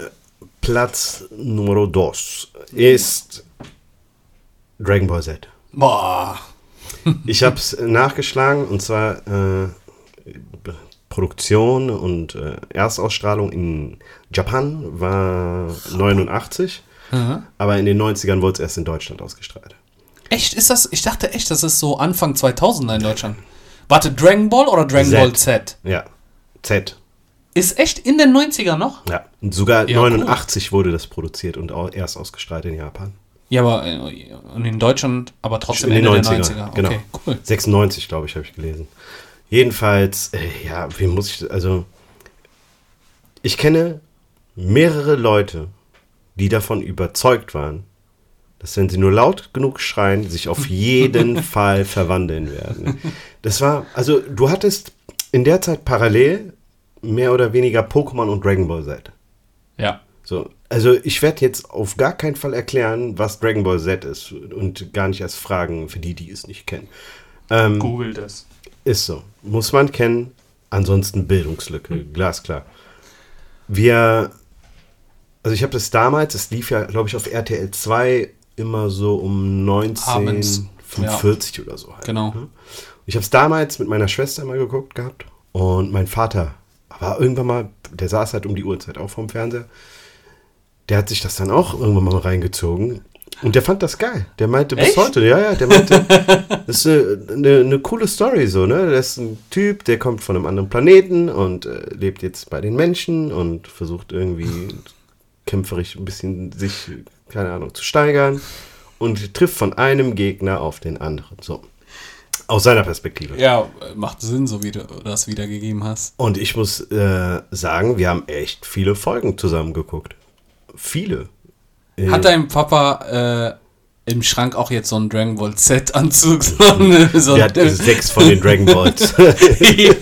Platz Nummer 2 ist Dragon Ball Z. Boah. Ich habe es nachgeschlagen und zwar äh, Produktion und äh, Erstausstrahlung in Japan war 89, Mhm. aber in den 90ern wurde es erst in Deutschland ausgestrahlt. Echt? Ist das? Ich dachte echt, das ist so Anfang 2000er in Deutschland. Warte, Dragon Ball oder Dragon Z. Ball Z? Ja, Z. Ist echt in den 90ern noch? Ja, und sogar Ja, 89 wurde das produziert und erst ausgestrahlt in Japan. Ja, aber äh, in Deutschland, aber trotzdem In den Ende 90er, der 90er. genau. Okay, cool. 96, glaube ich, habe ich gelesen. Jedenfalls, äh, ja, wie muss ich, also, ich kenne mehrere Leute, die davon überzeugt waren, dass wenn sie nur laut genug schreien, sich auf jeden Fall verwandeln werden. Das war, also, du hattest in der Zeit parallel mehr oder weniger Pokémon und Dragon Ball Z. Ja. So, also ich werde jetzt auf gar keinen Fall erklären, was Dragon Ball Z ist und gar nicht erst fragen, für die, die es nicht kennen. Ähm, Google das. Ist so. Muss man kennen. Ansonsten Bildungslücke. Glasklar. Wir. Also ich habe das damals, es lief ja, glaube ich, auf RTL 2 immer so um Abends. 1945 oder so. Halt, Genau. ne? Ich habe es damals mit meiner Schwester immer geguckt gehabt und mein Vater war irgendwann mal, der saß halt um die Uhrzeit auch vorm Fernseher. Der hat sich das dann auch irgendwann mal reingezogen und der fand das geil. Der meinte bis Echt? heute, ja, ja, der meinte, das ist eine, eine, eine coole Story so, ne? Das ist ein Typ, der kommt von einem anderen Planeten und äh, lebt jetzt bei den Menschen und versucht irgendwie kämpferisch ein bisschen sich, keine Ahnung, zu steigern und trifft von einem Gegner auf den anderen. So. Aus seiner Perspektive. Ja, macht Sinn, so wie du das wiedergegeben hast. Und ich muss äh, sagen, wir haben echt viele Folgen zusammen geguckt. Viele. Äh, Hat dein Papa äh, im Schrank auch jetzt so einen Dragon Ball Z-Anzug? So eine- so der hat sechs von den Dragon Balls. Ja.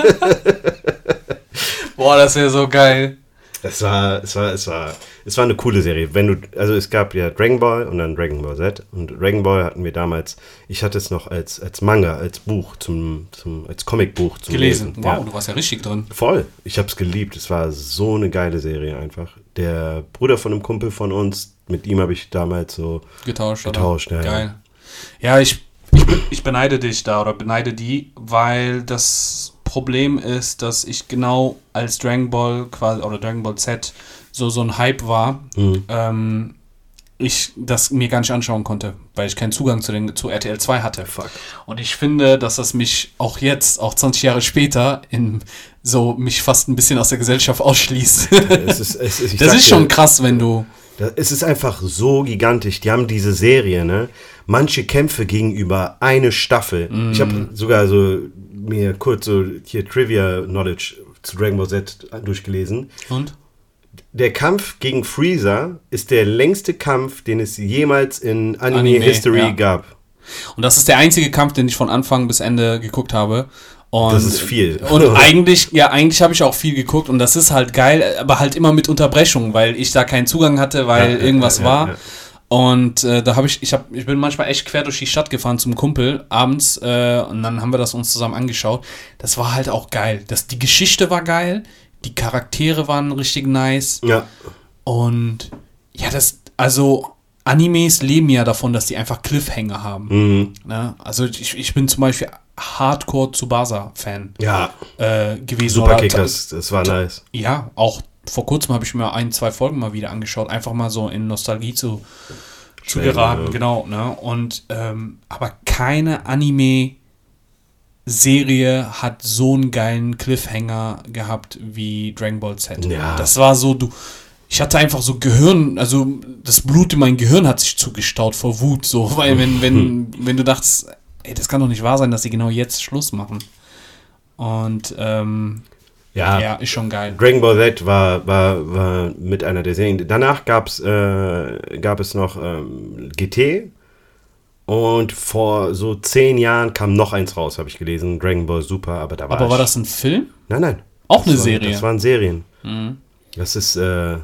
Boah, das wäre so geil. Es war, es war, es war, es war eine coole Serie. Wenn du, also es gab ja Dragon Ball und dann Dragon Ball Z. Und Dragon Ball hatten wir damals, ich hatte es noch als, als Manga, als Buch zum, zum als Comicbuch zum Gelesen. Lesen. Wow, Ja. du warst ja richtig drin. Voll. Ich habe es geliebt. Es war so eine geile Serie einfach. Der Bruder von einem Kumpel von uns, mit ihm habe ich damals so Getauscht, Getauscht, ja, oder? ja. Geil. Ja, ich, ich beneide dich da oder beneide die, weil das Problem ist, dass ich genau als Dragon Ball quasi oder Dragon Ball Z so, so ein Hype war, Mhm. ähm, ich das mir gar nicht anschauen konnte, weil ich keinen Zugang zu, den, zu RTL 2 hatte. Fuck. Und ich finde, dass das mich auch jetzt, auch 20 Jahre später, in so mich fast ein bisschen aus der Gesellschaft ausschließt. Es ist, es ist, das ist schon krass, wenn du. Es ist einfach so gigantisch. Die haben diese Serie, ne? Manche Kämpfe gegenüber eine Staffel. Ich habe sogar so mir kurz so hier Trivia Knowledge zu Dragon Ball Z durchgelesen. Und? Der Kampf gegen Freezer ist der längste Kampf, den es jemals in Anime, Anime, History ja. gab. Und das ist der einzige Kampf, den ich von Anfang bis Ende geguckt habe. Und, Das ist viel. Und eigentlich, ja, eigentlich habe ich auch viel geguckt und das ist halt geil, aber halt immer mit Unterbrechung, weil ich da keinen Zugang hatte, weil Ja, irgendwas ja, war. Und äh, da habe ich, ich, hab, ich bin manchmal echt quer durch die Stadt gefahren zum Kumpel abends äh, und dann haben wir das uns zusammen angeschaut. Das war halt auch geil. Das, die Geschichte war geil, die Charaktere waren richtig nice. Ja. Und ja, das, also Animes leben ja davon, dass die einfach Cliffhanger haben. Mhm. Ne? Also ich, ich bin zum Beispiel Hardcore Tsubasa-Fan Ja. äh, gewesen. Super Oder- Kickers, das war nice. Ja, auch vor kurzem habe ich mir ein, zwei Folgen mal wieder angeschaut, einfach mal so in Nostalgie zu, zu geraten, genau. Ne? Und ähm, aber keine Anime-Serie hat so einen geilen Cliffhanger gehabt wie Dragon Ball Z. Ja. Das war so, du. Ich hatte einfach so Gehirn, also das Blut in mein Gehirn hat sich zugestaut vor Wut, so, weil wenn, wenn, wenn du dachtest, ey, das kann doch nicht wahr sein, dass sie genau jetzt Schluss machen. Und ähm, Ja. ja, ist schon geil. Dragon Ball Z war, war, war mit einer der Serien. Danach gab's, äh, gab es noch ähm, GT. Und vor so zehn Jahren kam noch eins raus, habe ich gelesen. Dragon Ball Super, aber da war Aber ich, war das ein Film? Nein, nein. Auch eine Das war- Serie. Mhm. Das waren Serien. Das ist, äh,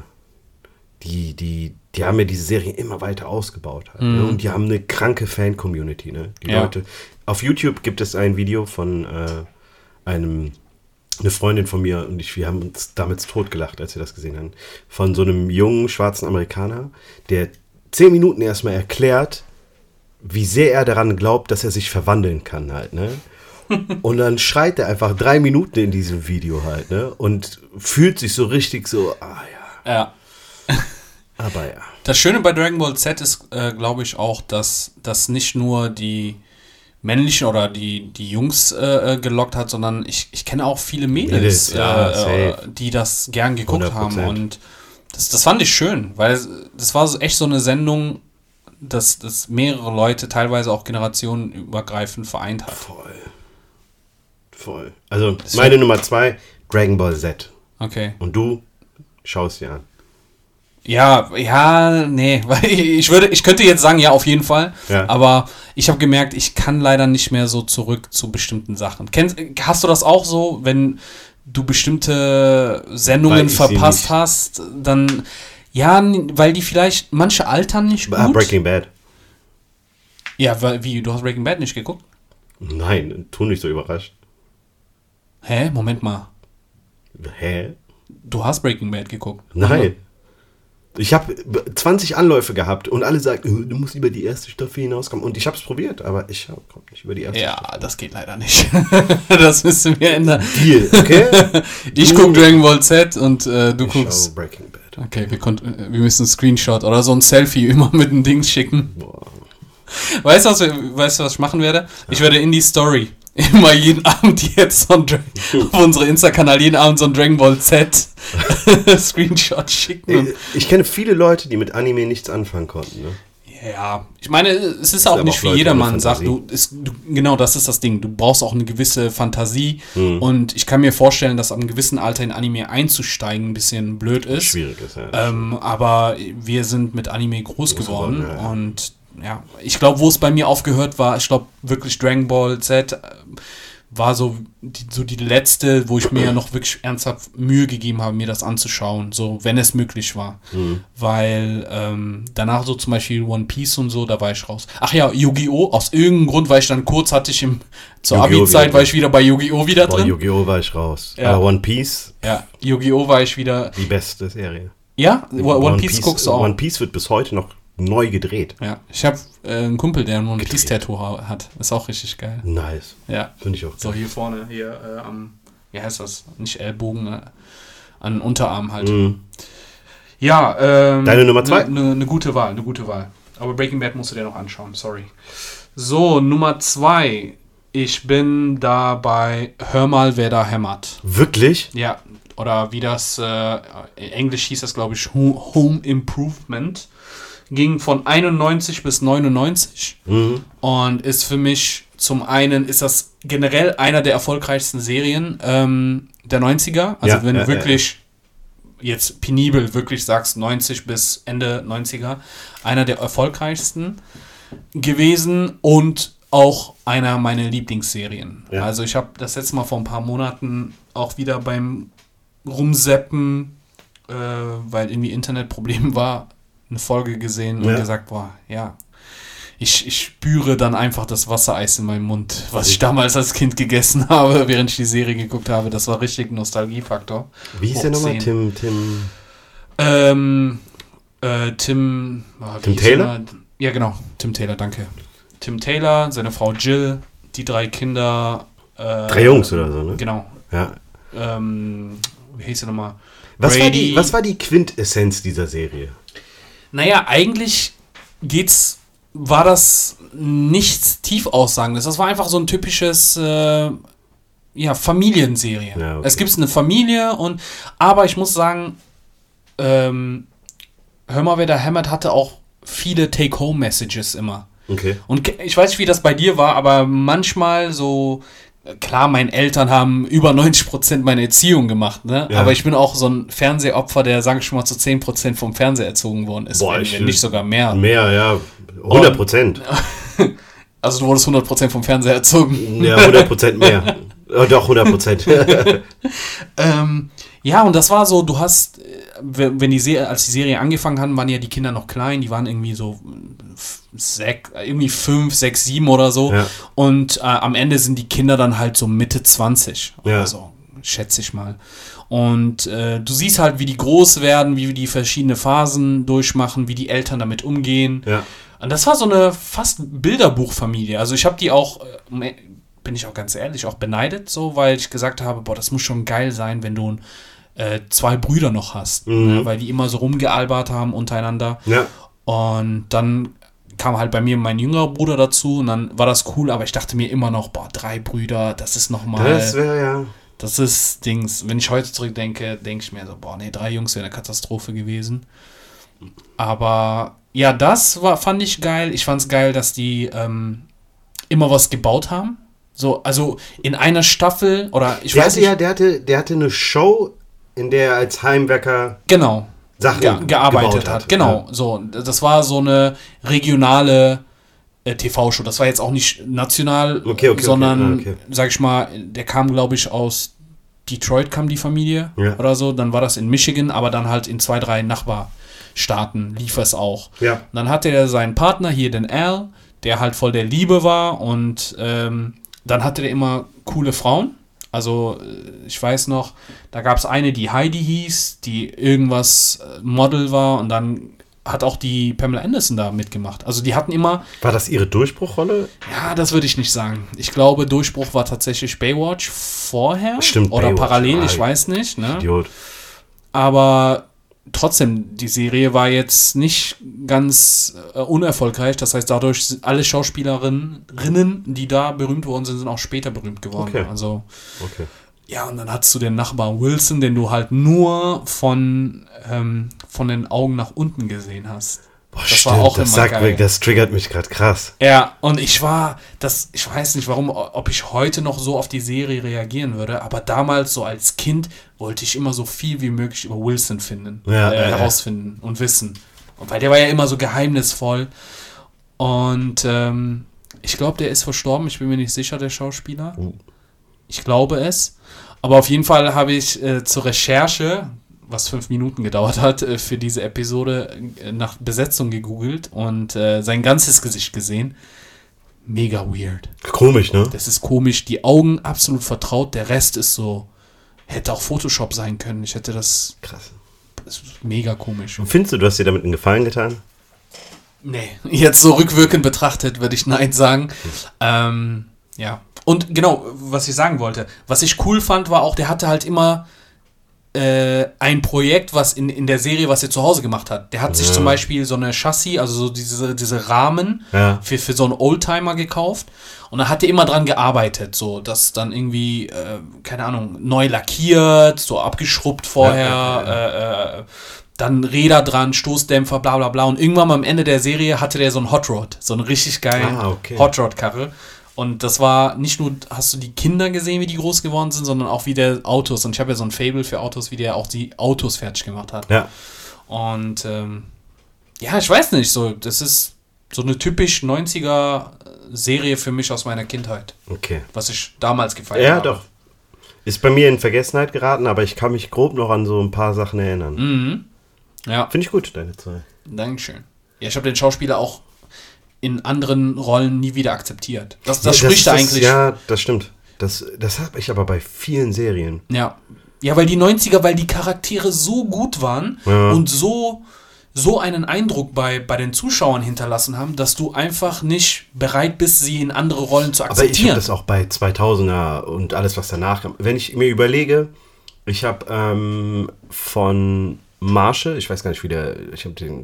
die, die, die haben ja diese Serie immer weiter ausgebaut. Halt, ne? Und die haben eine kranke Fan-Community. Ne? Die Mhm. Ja. Leute. Auf YouTube gibt es ein Video von äh, einem, eine Freundin von mir und ich, wir haben uns damals totgelacht, als wir das gesehen haben. Von so einem jungen schwarzen Amerikaner, der zehn Minuten erstmal erklärt, wie sehr er daran glaubt, dass er sich verwandeln kann halt, ne? Und dann schreit er einfach drei Minuten in diesem Video halt, ne? Und fühlt sich so richtig so, ah ja, Ja. aber ja. Das Schöne bei Dragon Ball Z ist, äh, glaube ich, auch, dass das nicht nur die männlichen oder die, die Jungs äh, äh, gelockt hat, sondern ich, ich kenne auch viele Mädels, Mädels, äh, äh, die das gern geguckt 100%. haben. Und das, das fand ich schön, weil das war so echt so eine Sendung, dass das mehrere Leute, teilweise auch generationenübergreifend vereint hat. Voll. Voll. Also, meine Nummer zwei, Dragon Ball Z. Okay. Und du schaust dir an. Ja, ja, nee, weil ich würde, ich könnte jetzt sagen, ja, auf jeden Fall. Ja. Aber ich habe gemerkt, ich kann leider nicht mehr so zurück zu bestimmten Sachen. Kennst, hast du das auch so, wenn du bestimmte Sendungen verpasst hast, dann ja, weil die vielleicht manche altern nicht gut. Ah, Breaking Bad. Ja, weil, wie, du hast Breaking Bad nicht geguckt? Nein, tu nicht so überrascht. Hä? Moment mal. Hä? Du hast Breaking Bad geguckt. Nein. Ich habe 20 Anläufe gehabt und alle sagen, "Äh, du musst über die erste Staffel hinauskommen. Und ich habe es probiert, aber ich komme nicht über die erste Ja, das geht leider nicht. das müssen wir ändern. Deal, okay? Ich Du- guck Dragon Ball Z und äh, du ich guckst. Breaking Bad. Okay, wir, äh, wir müssen einen Screenshot oder so ein Selfie immer mit dem Ding schicken. Boah. Weißt du, was, weißt du, was ich machen werde? Ich werde in die Story immer jeden Abend jetzt so ein Dra auf unsere Insta-Kanal jeden Abend so ein Dragon Ball Z Screenshot schicken. Ich, kenne viele Leute, die mit Anime nichts anfangen konnten. Ne? ja, ich meine, es ist auch nicht für jedermann, sagt du, ist, du. Genau, das ist das Ding. Du brauchst auch eine gewisse Fantasie. Hm. Und ich kann mir vorstellen, dass einem gewissen Alter in Anime einzusteigen ein bisschen blöd ist. Schwierig ist ja. Ähm, aber wir sind mit Anime groß geworden geworden, ja. und ja, ich glaube, wo es bei mir aufgehört war, ich glaube wirklich Dragon Ball Z äh, war so die, so die letzte, wo ich mir noch wirklich ernsthaft Mühe gegeben habe, mir das anzuschauen, so wenn es möglich war. Mhm. Weil ähm, danach so zum Beispiel One Piece und so, da war ich raus. Ach ja, Yu-Gi-Oh! Aus irgendeinem Grund, weil ich dann kurz hatte ich im zur Yu-Gi-Oh! Abi-Zeit war ich wieder bei Yu-Gi-Oh! wieder drin. Yu-Gi-Oh! war ich raus. Ja. Aber One Piece, ja, Yu-Gi-Oh! war ich wieder. die beste Serie. Ja, One, Piece, guckst du auch. One Piece wird bis heute noch neu gedreht. Ja, ich habe äh, einen Kumpel, der ein One Piece Tattoo ha- hat. Ist auch richtig geil. Nice. Ja. Finde ich auch. So hier vorne, hier äh, am, wie heißt das? Nicht Ellbogen, äh, an Unterarm halt. Mhm. Ja, ähm, Deine Nummer zwei? Eine ne gute Wahl, eine gute Wahl. Aber Breaking Bad musst du dir noch anschauen, sorry. So, Nummer zwei. Ich bin da bei Hör mal, wer da hämmert. Wirklich? Ja, oder wie das, äh, in Englisch hieß das, glaube ich, Ho- Home Improvement. Ging von 91 bis 99 Mhm. und ist für mich zum einen, ist das generell einer der erfolgreichsten Serien ähm, der 90er. Also Ja, wenn du wirklich jetzt penibel wirklich sagst, 90 bis Ende 90er, einer der erfolgreichsten gewesen und auch einer meiner Lieblingsserien. Ja. Also ich habe das letzte Mal vor ein paar Monaten auch wieder beim Rumseppen, äh, weil irgendwie Internetproblem war, eine Folge gesehen und Ja. gesagt, boah, ja, ich, ich spüre dann einfach das Wassereis in meinem Mund, was ich damals als Kind gegessen habe, während ich die Serie geguckt habe. Das war richtig Nostalgiefaktor. Wie hieß der nochmal? Tim, Tim. Ähm, äh, Tim. ah, Tim Taylor? er? Ja, genau. Tim Taylor, danke. Tim Taylor, seine Frau Jill, die drei Kinder. Äh, Drei Jungs oder so, ne? Genau. Ja. Ähm, wie hieß er nochmal? Was war, Brady. die, was war die Quintessenz dieser Serie? Naja, eigentlich geht's, war das nichts Tiefaussagendes. Das war einfach so ein typisches, äh, ja, Familienserie. Ja, okay. Es gibt eine Familie und, aber ich muss sagen, ähm, Hör mal, wer da hämmert, hatte auch viele Take-Home-Messages immer. Okay. Und ich weiß nicht, wie das bei dir war, aber manchmal so, klar, meine Eltern haben über 90% meine Erziehung gemacht, ne? Ja. Aber ich bin auch so ein Fernsehopfer, der, sage ich schon mal, zu 10% vom Fernseher erzogen worden ist. Boah, ich- nicht sogar mehr. Mehr, ja. 100 Prozent. Also du wurdest 100% vom Fernseher erzogen. Ja, 100 Prozent mehr. Oh, doch, 100 Prozent. Ähm, ja, und das war so, du hast, äh, wenn die Serie, als die Serie angefangen haben, waren ja die Kinder noch klein, die waren irgendwie so f- sech, irgendwie fünf, sechs, sieben oder so. Ja. Und äh, am Ende sind die Kinder dann halt so Mitte 20 Ja. oder so, schätze ich mal. Und äh, du siehst halt, wie die groß werden, wie die verschiedene Phasen durchmachen, wie die Eltern damit umgehen. ja. Und das war so eine fast Bilderbuchfamilie. Also ich habe die auch, äh, bin ich auch ganz ehrlich, auch beneidet, so, weil ich gesagt habe, boah, das muss schon geil sein, wenn du äh, zwei Brüder noch hast, Mhm. ne, weil die immer so rumgealbert haben untereinander. Ja. Und dann kam halt bei mir mein jüngerer Bruder dazu und dann war das cool, aber ich dachte mir immer noch, boah, drei Brüder, das ist nochmal, Das wäre ja. das ist Dings. Wenn ich heute zurückdenke, denke ich mir so, boah, nee, drei Jungs wäre eine Katastrophe gewesen. Aber ja, das war, fand ich geil. Ich fand es geil, dass die ähm, immer was gebaut haben. So, also in einer Staffel oder ich Der weiß hatte nicht. ja, der hatte, der hatte eine Show, in der er als Heimwerker genau. Sachen Ge gearbeitet gebaut hat. Genau. So, das war so eine regionale äh, TV-Show. Das war jetzt auch nicht national, Okay, okay, okay. sondern, Ah, okay. sag ich mal, der kam, glaube ich, aus Detroit kam die Familie Ja. oder so, dann war das in Michigan, aber dann halt in zwei, drei Nachbarstaaten lief es auch. Ja. Und dann hatte er seinen Partner hier, den Al, der halt voll der Liebe war und ähm, dann hatte er immer coole Frauen. Also äh, ich weiß noch, da gab es eine, die Heidi hieß, die irgendwas äh, Model war und dann hat auch die Pamela Anderson da mitgemacht. Also die hatten immer, War das ihre Durchbruchrolle? ja, das würde ich nicht sagen. Ich glaube, Durchbruch war tatsächlich Baywatch vorher Stimmt, oder Baywatch, parallel, ah, ich weiß nicht. Ne? Idiot. Aber trotzdem, die Serie war jetzt nicht ganz äh, unerfolgreich. Das heißt, dadurch sind alle Schauspielerinnen, Rinnen, die da berühmt worden sind, sind auch später berühmt geworden. Okay. Also, Okay. ja, und dann hast du den Nachbarn Wilson, den du halt nur von, ähm, von den Augen nach unten gesehen hast. Boah, Das stimmt, war auch das sagt geil. das triggert mich gerade krass. Ja, und ich war, das, ich weiß nicht warum, ob ich heute noch so auf die Serie reagieren würde, aber damals so als Kind wollte ich immer so viel wie möglich über Wilson finden, Ja, äh, ja, ja. herausfinden und wissen. Und weil der war ja immer so geheimnisvoll. Und ähm, ich glaube, der ist verstorben, ich bin mir nicht sicher, der Schauspieler. Uh. Ich glaube es. Aber auf jeden Fall habe ich äh, zur Recherche, was fünf Minuten gedauert hat, äh, für diese Episode äh, nach Besetzung gegoogelt und äh, sein ganzes Gesicht gesehen. Mega weird. Komisch, ne? Das ist komisch. Die Augen absolut vertraut. Der Rest ist so. Hätte auch Photoshop sein können. Ich hätte das. Krass. das ist mega komisch. Und findest du, du hast dir damit einen Gefallen getan? Nee, jetzt so rückwirkend betrachtet würde ich Nein sagen. Ähm, ja. Und genau, was ich sagen wollte, was ich cool fand, war auch, der hatte halt immer äh, ein Projekt, was in, in der Serie, was er zu Hause gemacht hat. Der hat sich Ja. zum Beispiel so eine Chassis, also so diese, diese Rahmen Ja. für, für so einen Oldtimer gekauft. Und da hat er immer dran gearbeitet, so, dass dann irgendwie, äh, keine Ahnung, neu lackiert, so abgeschrubbt vorher, Ja, Äh, äh, dann Räder dran, Stoßdämpfer, bla bla bla. Und irgendwann mal am Ende der Serie hatte der so einen Hot Rod, so einen richtig geilen Ah, okay. Hot Rod-Karre. Und das war nicht nur, hast du die Kinder gesehen, wie die groß geworden sind, sondern auch wie der Autos. Und ich habe ja so ein Fable für Autos, wie der auch die Autos fertig gemacht hat. Ja. Und ähm, ja, ich weiß nicht, so, das ist so eine typisch 90er-Serie für mich aus meiner Kindheit, Okay. was ich damals gefeiert Ja, habe. doch. Ist bei mir in Vergessenheit geraten, aber ich kann mich grob noch an so ein paar Sachen erinnern. Mhm. Ja, Finde ich gut, deine zwei. Dankeschön. Ja, ich habe den Schauspieler auch in anderen Rollen nie wieder akzeptiert. Das, das Ja, spricht das, eigentlich. Ja, das stimmt. Das, das habe ich aber bei vielen Serien. Ja. Ja, weil die 90er, weil die Charaktere so gut waren Ja. und so, so einen Eindruck bei, bei den Zuschauern hinterlassen haben, dass du einfach nicht bereit bist, sie in andere Rollen zu Aber ich habe akzeptieren. das auch bei 2000er und alles, was danach kam. Wenn ich mir überlege, ich habe ähm, von Marshall, ich weiß gar nicht, wie der, ich habe den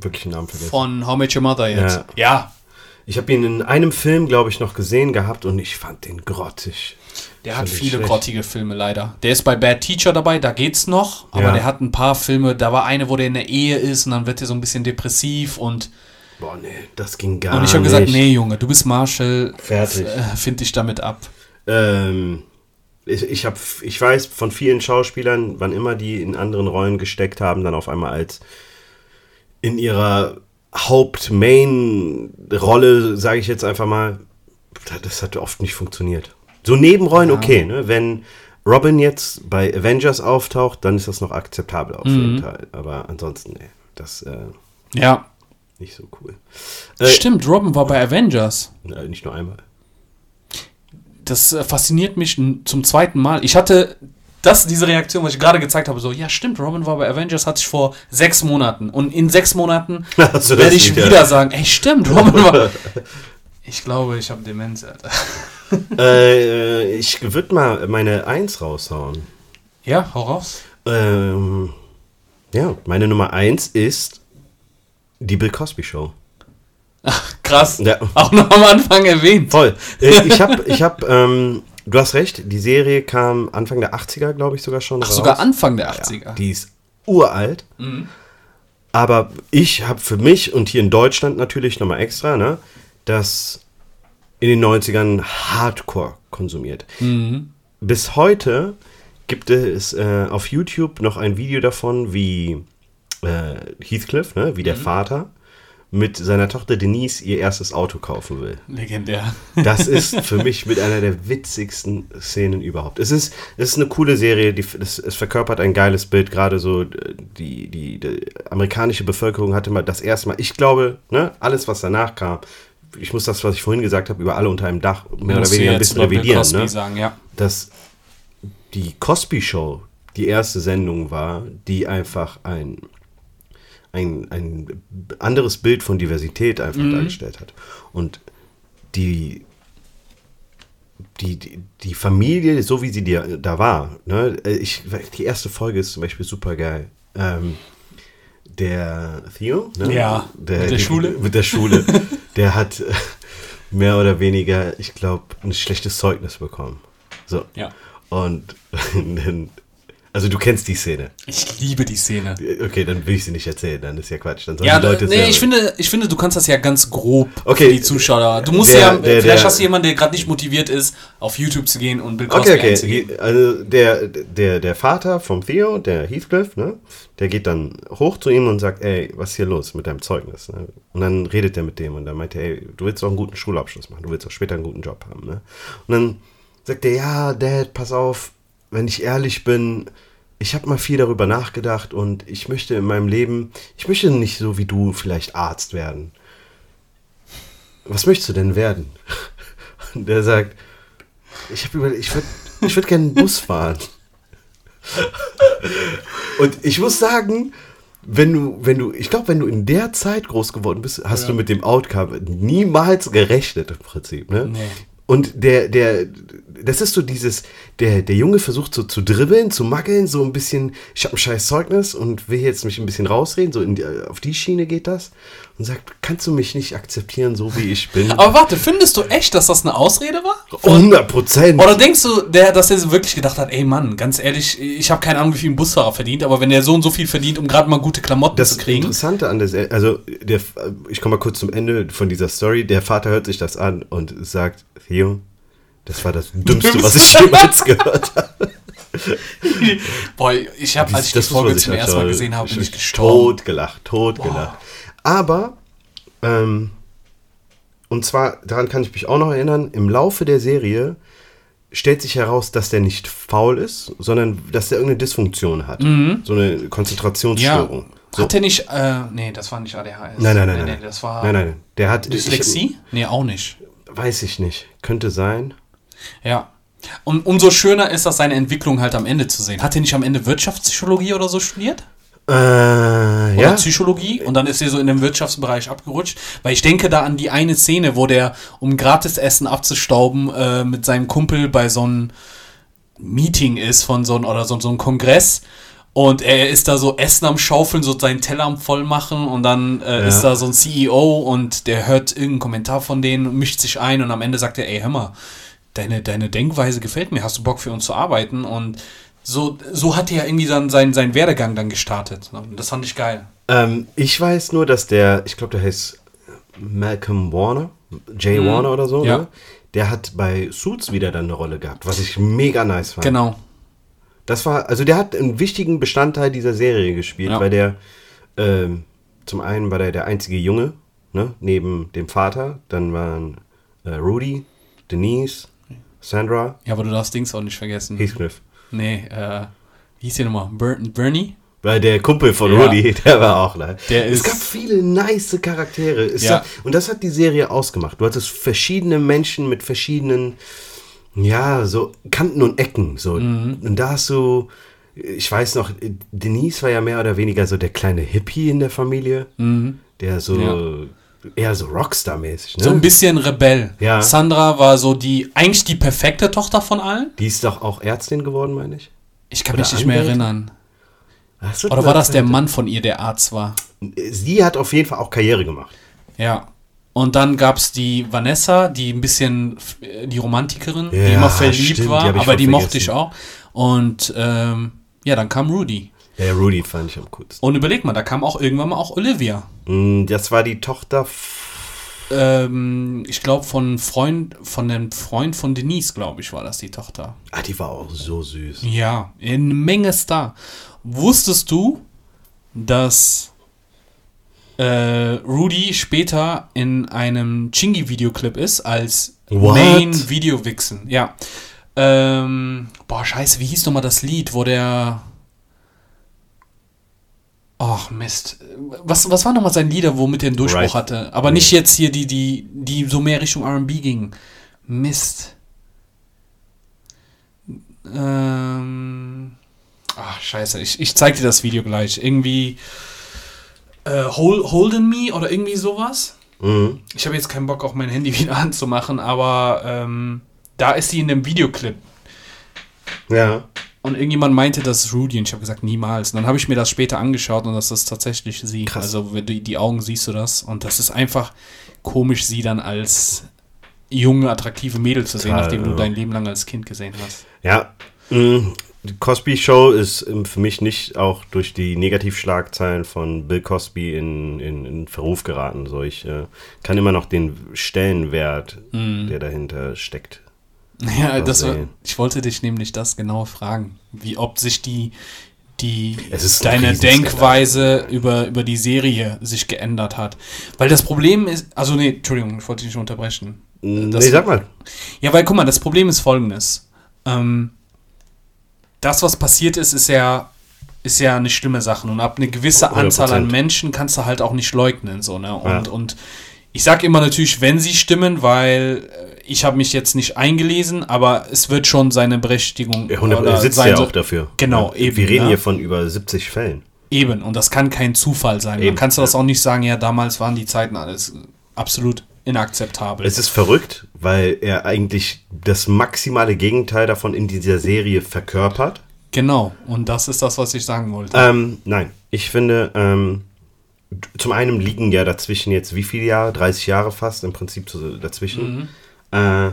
wirklichen Namen vergessen. Von How Met Your Mother jetzt. Ja. Ja. Ich habe ihn in einem Film, glaube ich, noch gesehen gehabt und ich fand den grottig. Der hat viele schlecht. grottige Filme leider. Der ist bei Bad Teacher dabei, da geht's noch. Aber Ja. der hat ein paar Filme, da war eine, wo der in der Ehe ist und dann wird er so ein bisschen depressiv und, Boah, nee, das ging gar und nicht. ich habe gesagt, nee Junge, du bist Marshall, Fertig. äh, find dich damit ab. Ähm, ich, ich, hab, ich weiß von vielen Schauspielern, wann immer die in anderen Rollen gesteckt haben, dann auf einmal als in ihrer Haupt-Main-Rolle, sage ich jetzt einfach mal, das hat oft nicht funktioniert. So Nebenrollen Ja. okay, ne? Wenn Robin jetzt bei Avengers auftaucht, dann ist das noch akzeptabel auf jeden Mhm. Fall. Aber ansonsten, nee, das äh, Ja. nicht so cool. Äh, Stimmt, Robin war bei Avengers. äh, nicht nur einmal. Das äh, fasziniert mich zum zweiten Mal. Ich hatte das, diese Reaktion, was ich gerade gezeigt habe, so, ja stimmt, Robin war bei Avengers, hatte ich vor sechs Monaten. Und in sechs Monaten das werde ich wieder? wieder sagen, ey stimmt, Robin war... Ich glaube, ich habe Demenz, Alter. äh, ich würde mal meine Eins raushauen. Ja, hau raus. Ähm, ja, meine Nummer eins ist die Bill Cosby Show. Krass. Ja. Auch noch am Anfang erwähnt. Voll. Äh, ich habe, ich hab, ähm, du hast recht, die Serie kam Anfang der 80er, glaube ich, sogar schon Ach, raus. sogar Anfang der Ja, 80er. die ist uralt. Mhm. Aber ich habe für mich und hier in Deutschland natürlich nochmal extra, ne, das in den 90ern Hardcore konsumiert. Mhm. Bis heute gibt es äh, auf YouTube noch ein Video davon, wie äh, Heathcliff, ne, wie der Vater, mit seiner Tochter Denise ihr erstes Auto kaufen will. Legendär. Das ist für mich mit einer der witzigsten Szenen überhaupt. Es ist, es ist eine coole Serie, die, es, es verkörpert ein geiles Bild. Gerade so die, die, die amerikanische Bevölkerung hatte mal das erste Mal, ich glaube, ne, alles, was danach kam, ich muss das, was ich vorhin gesagt habe, über alle unter einem Dach mehr oder weniger ein bisschen revidieren. Ne? Sagen, ja. Dass die Cosby Show die erste Sendung war, die einfach ein ein, ein anderes Bild von Diversität einfach mhm. dargestellt hat. Und die, die, die, die, Familie, so wie sie die, da war, ne, ich, die erste Folge ist zum Beispiel super geil. Ähm, der Theo, ne? ja, der, mit der Schule, mit der Schule, der hat mehr oder weniger, ich glaube, ein schlechtes Zeugnis bekommen. So. Ja. Und dann also du kennst die Szene. Ich liebe die Szene. Okay, dann will ich sie nicht erzählen, dann ist ja Quatsch. Dann ja, die Leute nee, ich finde, ich finde, du kannst das ja ganz grob okay, für die Zuschauer. Du musst der, ja, der, vielleicht der, hast du jemanden, der gerade nicht motiviert ist, auf YouTube zu gehen und Bill Cosby Okay, okay. Also der, der, der Vater vom Theo, der Heathcliff, ne, der geht dann hoch zu ihm und sagt, ey, was ist hier los mit deinem Zeugnis? Ne? Und dann redet er mit dem und dann meint er, ey, du willst doch einen guten Schulabschluss machen, du willst doch später einen guten Job haben. Ne? Und dann sagt er, ja, Dad, pass auf, wenn ich ehrlich bin, ich habe mal viel darüber nachgedacht und ich möchte in meinem Leben, ich möchte nicht so wie du vielleicht Arzt werden. Was möchtest du denn werden? Und der sagt, ich habe ich würde ich würd gerne einen Bus fahren. Und ich muss sagen, wenn du, wenn du, ich glaube, wenn du in der Zeit groß geworden bist, hast ja. du mit dem Outcome niemals gerechnet im Prinzip. Ne? Nee. Und der, der, das ist so dieses, der, der Junge versucht so zu dribbeln, zu maggeln, so ein bisschen, ich habe ein scheiß Zeugnis und will jetzt mich ein bisschen rausreden, so die, auf die Schiene geht das und sagt, kannst du mich nicht akzeptieren, so wie ich bin? Aber warte, findest du echt, dass das eine Ausrede war? 100 Prozent. Oder denkst du, der, dass er wirklich gedacht hat, ey Mann, ganz ehrlich, ich habe keine Ahnung, wie viel ein Busfahrer verdient, aber wenn der so und so viel verdient, um gerade mal gute Klamotten das zu kriegen. Das Interessante an der, also der, ich komme mal kurz zum Ende von dieser Story, der Vater hört sich das an und sagt, Theo, das war das Dümmste, was ich jemals gehört habe. Boah, ich habe, als ich das die Folge zum ersten Mal gesehen habe, bin ich gestorben. Tot gelacht, tot Boah. gelacht. Aber, ähm, und zwar, daran kann ich mich auch noch erinnern, im Laufe der Serie stellt sich heraus, dass der nicht faul ist, sondern dass der irgendeine Dysfunktion hat. Mhm. So eine Konzentrationsstörung. Ja. So. Hat der nicht, äh, nee, das war nicht ADHS. Nein, nein, nein. Nee, nein. Nee, das war nein, nein, der hat Dyslexie? Ich, nee, auch nicht. Weiß ich nicht. Könnte sein. Ja. Und umso schöner ist das, seine Entwicklung halt am Ende zu sehen. Hat er nicht am Ende Wirtschaftspsychologie oder so studiert? Äh, oder ja. Psychologie und dann ist er so in den Wirtschaftsbereich abgerutscht. Weil ich denke da an die eine Szene, wo der, um Gratisessen abzustauben, äh, mit seinem Kumpel bei so einem Meeting ist von so einem, oder so, so einem Kongress. Und er ist da so Essen am Schaufeln, so seinen Teller am Vollmachen und dann äh, ja. ist da so ein CEO und der hört irgendeinen Kommentar von denen, mischt sich ein und am Ende sagt er, ey, hör mal, deine, deine Denkweise gefällt mir, hast du Bock für uns zu arbeiten? Und so, so hat er irgendwie dann seinen, seinen Werdegang dann gestartet. Das fand ich geil. Ähm, ich weiß nur, dass der, ich glaube, der heißt Malcolm Warner, Jay mhm. Warner oder so, ja. ne? der hat bei Suits wieder dann eine Rolle gehabt, was ich mega nice fand. Genau. Das war, also der hat einen wichtigen Bestandteil dieser Serie gespielt, ja. weil der, ähm, zum einen war der der einzige Junge, ne, neben dem Vater, dann waren äh, Rudy, Denise, Sandra. Ja, aber du darfst Dings auch nicht vergessen. Heathcliff. Nee, äh, wie hieß der nochmal? Ber Bernie? Weil der Kumpel von ja. Rudy, der war auch leid. Der es gab viele nice Charaktere. ja. Hat, und das hat die Serie ausgemacht. Du hattest verschiedene Menschen mit verschiedenen, ja, so Kanten und Ecken. So. Mhm. Und da hast du, ich weiß noch, Denise war ja mehr oder weniger so der kleine Hippie in der Familie. Mhm. Der so ja eher so Rockstar-mäßig, ne? So ein bisschen Rebell. Ja. Sandra war so die, eigentlich die perfekte Tochter von allen. Die ist doch auch Ärztin geworden, meine ich. Ich kann Oder mich nicht mehr erinnern. Oder war das der Mann von ihr, der Arzt war? Sie hat auf jeden Fall auch Karriere gemacht. Ja. Und dann gab es die Vanessa, die ein bisschen die Romantikerin, ja, die immer verliebt stimmt, war, die aber die mochte ich auch. Und ähm, ja, dann kam Rudy. Ja, Rudy fand ich am coolsten. Und überleg mal, da kam auch irgendwann mal auch Olivia. Mm, das war die Tochter. Ähm, ich glaube von Freund, von dem Freund von Denise, glaube ich, war das die Tochter. Ah, die war auch so süß. Ja, eine Menge Star. Wusstest du, dass äh, Rudy später in einem Chingy-Videoclip ist als What? Main-Video-Wichsen. Ja. Ähm, boah, scheiße, wie hieß nochmal das Lied, wo der. Ach, Mist. Was, was war nochmal sein Lieder, womit er einen Durchbruch Right. hatte? Aber nicht jetzt hier die, die, die so mehr Richtung RB gingen. Mist. Ähm. Ach, scheiße. Ich, ich zeig dir das Video gleich. Irgendwie. Äh, Hold, Holden Me oder irgendwie sowas. Mhm. Ich habe jetzt keinen Bock, auch mein Handy wieder anzumachen, aber ähm, da ist sie in dem Videoclip. Ja. Und irgendjemand meinte, das ist Rudy und ich habe gesagt, niemals. Und dann habe ich mir das später angeschaut und das ist tatsächlich sie. Krass. Also wenn du die Augen siehst du das und das ist einfach komisch, sie dann als junge, attraktive Mädel zu sehen, Total, nachdem du ja. dein Leben lang als Kind gesehen hast. Ja. Die Cosby Show ist ähm, für mich nicht auch durch die Negativschlagzeilen von Bill Cosby in, in, in Verruf geraten. So, ich äh, kann immer noch den Stellenwert, der dahinter steckt. Ja, das war, ich wollte dich nämlich das genau fragen, wie ob sich die die deine. Denkweise über, über die Serie sich geändert hat. Weil das Problem ist, also nee, Entschuldigung, ich wollte dich nicht unterbrechen. Nee, Das- sag mal. Ja, weil guck mal, das Problem ist folgendes. Ähm, das, was passiert ist, ist ja, ist ja eine schlimme Sache. Und ab eine gewisse 100%. Anzahl an Menschen kannst du halt auch nicht leugnen. So, ne? und, Ja. und ich sag immer natürlich, wenn sie stimmen, weil äh, ich habe mich jetzt nicht eingelesen, aber es wird schon seine Berechtigung Ja, 100, oder er sitzt sein ja auch dafür. Genau, ja. eben, Wir reden ne? hier von über 70 Fällen. Eben, und das kann kein Zufall sein. Dann Eben, kannst du das ja. auch nicht sagen, ja, damals waren die Zeiten alles absolut inakzeptabel. Es ist verrückt, weil er eigentlich das maximale Gegenteil davon in dieser Serie verkörpert. genau, und das ist das, was ich sagen wollte. Ähm, nein, ich finde, ähm, zum einen liegen ja dazwischen jetzt wie viele Jahre? 30 Jahre fast im Prinzip dazwischen. Äh,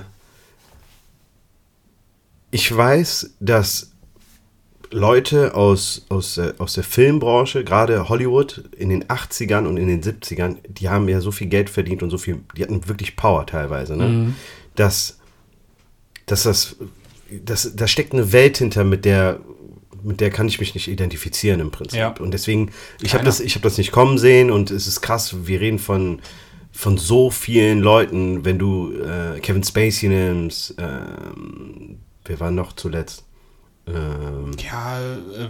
ich weiß, dass Leute aus, aus, äh, aus der Filmbranche, gerade Hollywood, in den 80ern und in den 70ern, die haben ja so viel Geld verdient und so viel, die hatten wirklich Power teilweise, ne? Dass, dass das, das, da steckt eine Welt hinter, mit der, mit der kann ich mich nicht identifizieren im Prinzip. Ja. Und deswegen, ich habe das, ich hab das nicht kommen sehen und es ist krass, wir reden von, von so vielen Leuten, wenn du äh, Kevin Spacey nimmst, ähm, wer war noch zuletzt? Ähm, Ja, äh,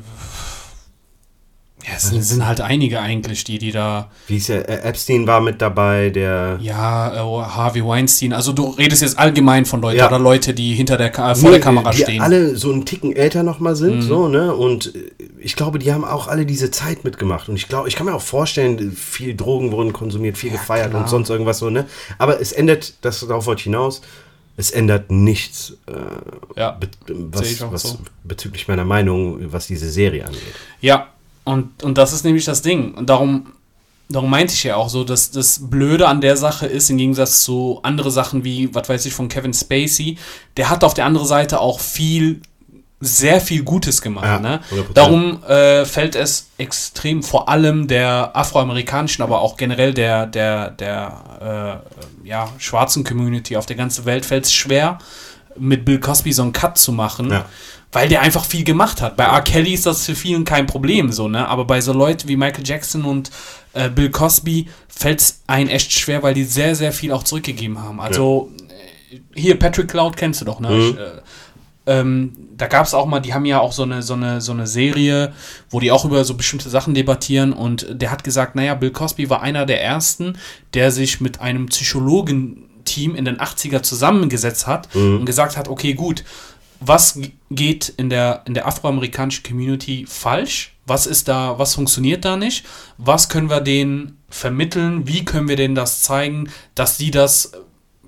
ja es sind, sind halt einige eigentlich, die, die da, wie hieß er? Äh, Epstein war mit dabei, der. ja, äh, Harvey Weinstein, also du redest jetzt allgemein von Leuten Ja. oder Leute, die hinter der, Ka- vor der Nee, Kamera die stehen. alle so einen Ticken älter nochmal sind, so, ne? Und äh, ich glaube, die haben auch alle diese Zeit mitgemacht. Und ich glaube, ich kann mir auch vorstellen, viel Drogen wurden konsumiert, viel gefeiert klar. und sonst irgendwas so, ne? Aber es ändert, das darauf wollte ich hinaus, es ändert nichts, äh, ja. be was, was so. bezüglich meiner Meinung, was diese Serie angeht. Ja, und, und das ist nämlich das Ding. Und darum, darum meinte ich ja auch so, dass das Blöde an der Sache ist, im Gegensatz zu andere Sachen wie, was weiß ich, von Kevin Spacey, der hat auf der anderen Seite auch viel, sehr viel Gutes gemacht. Ja, ne? 100%. Darum äh, fällt es extrem, vor allem der afroamerikanischen, aber auch generell der, der, der äh, ja, schwarzen Community auf der ganzen Welt, fällt es schwer, mit Bill Cosby so einen Cut zu machen. Ja. Weil der einfach viel gemacht hat. Bei R. Kelly ist das für vielen kein Problem, so, ne? Aber bei so Leuten wie Michael Jackson und äh, Bill Cosby fällt es einen echt schwer, weil die sehr, sehr viel auch zurückgegeben haben. Also, äh, hier, Patrick Cloud kennst du doch, ne? Ich, äh, ähm, da gab es auch mal, die haben ja auch so eine, so, eine, so eine Serie, wo die auch über so bestimmte Sachen debattieren und der hat gesagt, naja, Bill Cosby war einer der ersten, der sich mit einem Psychologenteam in den 80er zusammengesetzt hat und gesagt hat, okay, gut, was geht in der, in der afroamerikanischen Community falsch? Was ist da, was funktioniert da nicht? Was können wir denen vermitteln? Wie können wir denen das zeigen, dass die das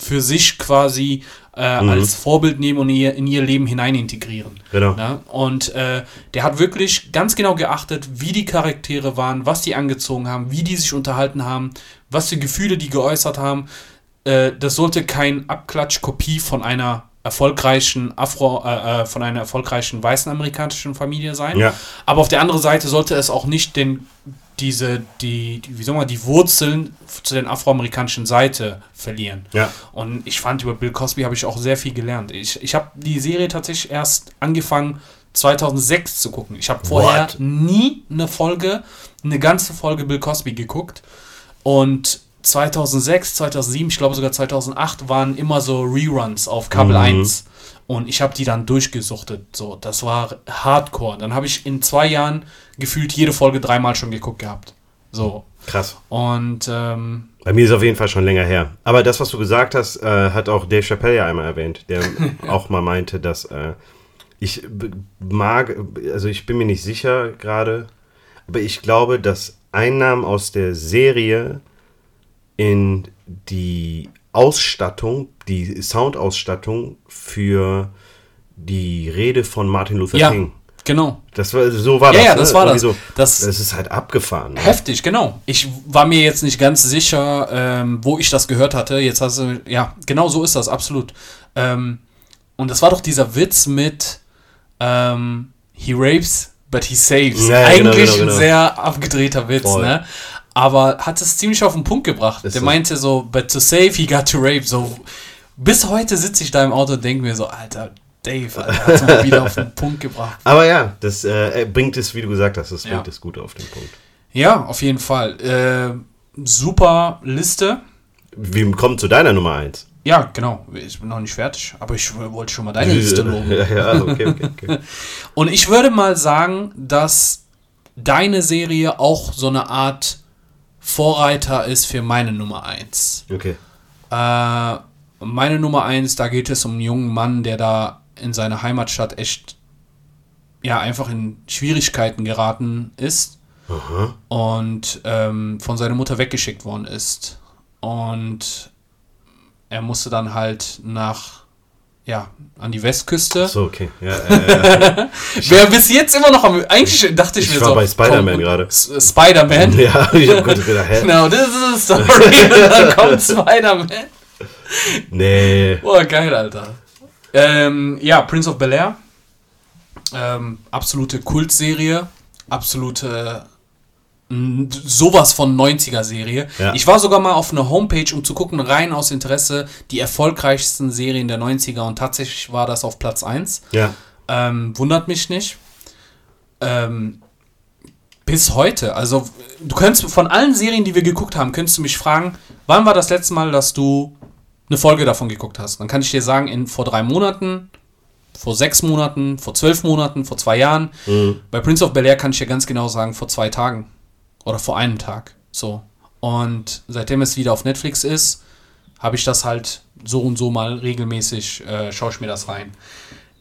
für sich quasi äh, als Vorbild nehmen und in ihr, in ihr Leben hinein integrieren? Genau. Ne? Und äh, der hat wirklich ganz genau geachtet, wie die Charaktere waren, was die angezogen haben, wie die sich unterhalten haben, was für Gefühle die geäußert haben. Äh, das sollte kein Abklatsch-Kopie von einer erfolgreichen Afro, äh, äh, von einer erfolgreichen weißen amerikanischen Familie sein. Ja. Aber auf der anderen Seite sollte es auch nicht den, diese, die, die, wie soll man, die Wurzeln zu den afroamerikanischen Seite verlieren. Ja. Und ich fand, über Bill Cosby habe ich auch sehr viel gelernt. Ich, ich habe die Serie tatsächlich erst angefangen, 2006 zu gucken. Ich habe vorher What? nie eine Folge, eine ganze Folge Bill Cosby geguckt. Und 2006, 2007, ich glaube sogar 2008 waren immer so Reruns auf Kabel Mhm. 1. Und ich habe die dann durchgesuchtet. So, das war Hardcore. Dann habe ich in zwei Jahren gefühlt jede Folge dreimal schon geguckt gehabt. So. Krass. Und ähm, Bei mir ist es auf jeden Fall schon länger her. Aber das, was du gesagt hast, äh, hat auch Dave Chappelle ja einmal erwähnt, der auch mal meinte, dass äh, ich mag, also ich bin mir nicht sicher gerade, aber ich glaube, dass Einnahmen aus der Serie in die Ausstattung, die Soundausstattung für die Rede von Martin Luther ja, King. genau. Das war, so war Ja, das. ja, ne? das war das. So, Das- das ist halt abgefahren. Ne? Heftig, genau. Ich war mir jetzt nicht ganz sicher, ähm, wo ich das gehört hatte. Jetzt hast du, ja, genau so ist das, absolut. Ähm, und das war doch dieser Witz mit ähm, He rapes, but he saves. Ja, genau, Eigentlich genau, genau. ein sehr abgedrehter Witz, Voll. ne? Aber hat es ziemlich auf den Punkt gebracht. Ist Der so. meinte so, but to save, he got to rape. So, bis heute sitze ich da im Auto und denke mir so, Alter, Dave, Alter, hat mal wieder auf den Punkt gebracht. Aber ja, das äh, bringt es, wie du gesagt hast, das Ja. bringt es gut auf den Punkt. Ja, auf jeden Fall. Äh, super Liste. Wir kommen zu deiner Nummer 1. Ja, genau. Ich bin noch nicht fertig, aber ich wollte schon mal deine Liste loben. ja, ja, okay, okay, okay. Und ich würde mal sagen, dass deine Serie auch so eine Art Vorreiter ist für meine Nummer 1. okay. Äh, meine Nummer 1, da geht es um einen jungen Mann, der da in seiner Heimatstadt echt ja einfach in Schwierigkeiten geraten ist Aha. und ähm, von seiner Mutter weggeschickt worden ist. Und er musste dann halt nach, ja, an die Westküste. So, okay. Ja, äh. Wer bis jetzt immer noch am. Eigentlich dachte ich, Ich mir war so. bei Spider-Man gerade. Spider-Man? ja, ich hab kurz gedacht, hä? Genau, this is a story. Und dann kommt Spider-Man. Nee. Boah, geil, Alter. Ähm, ja, Prince of Bel Air. Ähm, absolute Kultserie. Absolute. Sowas von 90er-Serie. Ja. Ich war sogar mal auf einer Homepage, um zu gucken, rein aus Interesse, die erfolgreichsten Serien der 90er und tatsächlich war das auf Platz 1. Ja. Ähm, wundert mich nicht. Ähm, bis heute. Also, du könntest von allen Serien, die wir geguckt haben, könntest du mich fragen, wann war das letzte Mal, dass du eine Folge davon geguckt hast? Dann kann ich dir sagen, in, vor drei Monaten, vor sechs Monaten, vor zwölf Monaten, vor zwei Jahren. Mhm. Bei Prince of Bel Air kann ich dir ganz genau sagen, vor zwei Tagen. Oder vor einem Tag. So. Und seitdem es wieder auf Netflix ist, habe ich das halt so und so mal regelmäßig, äh, schaue ich mir das rein.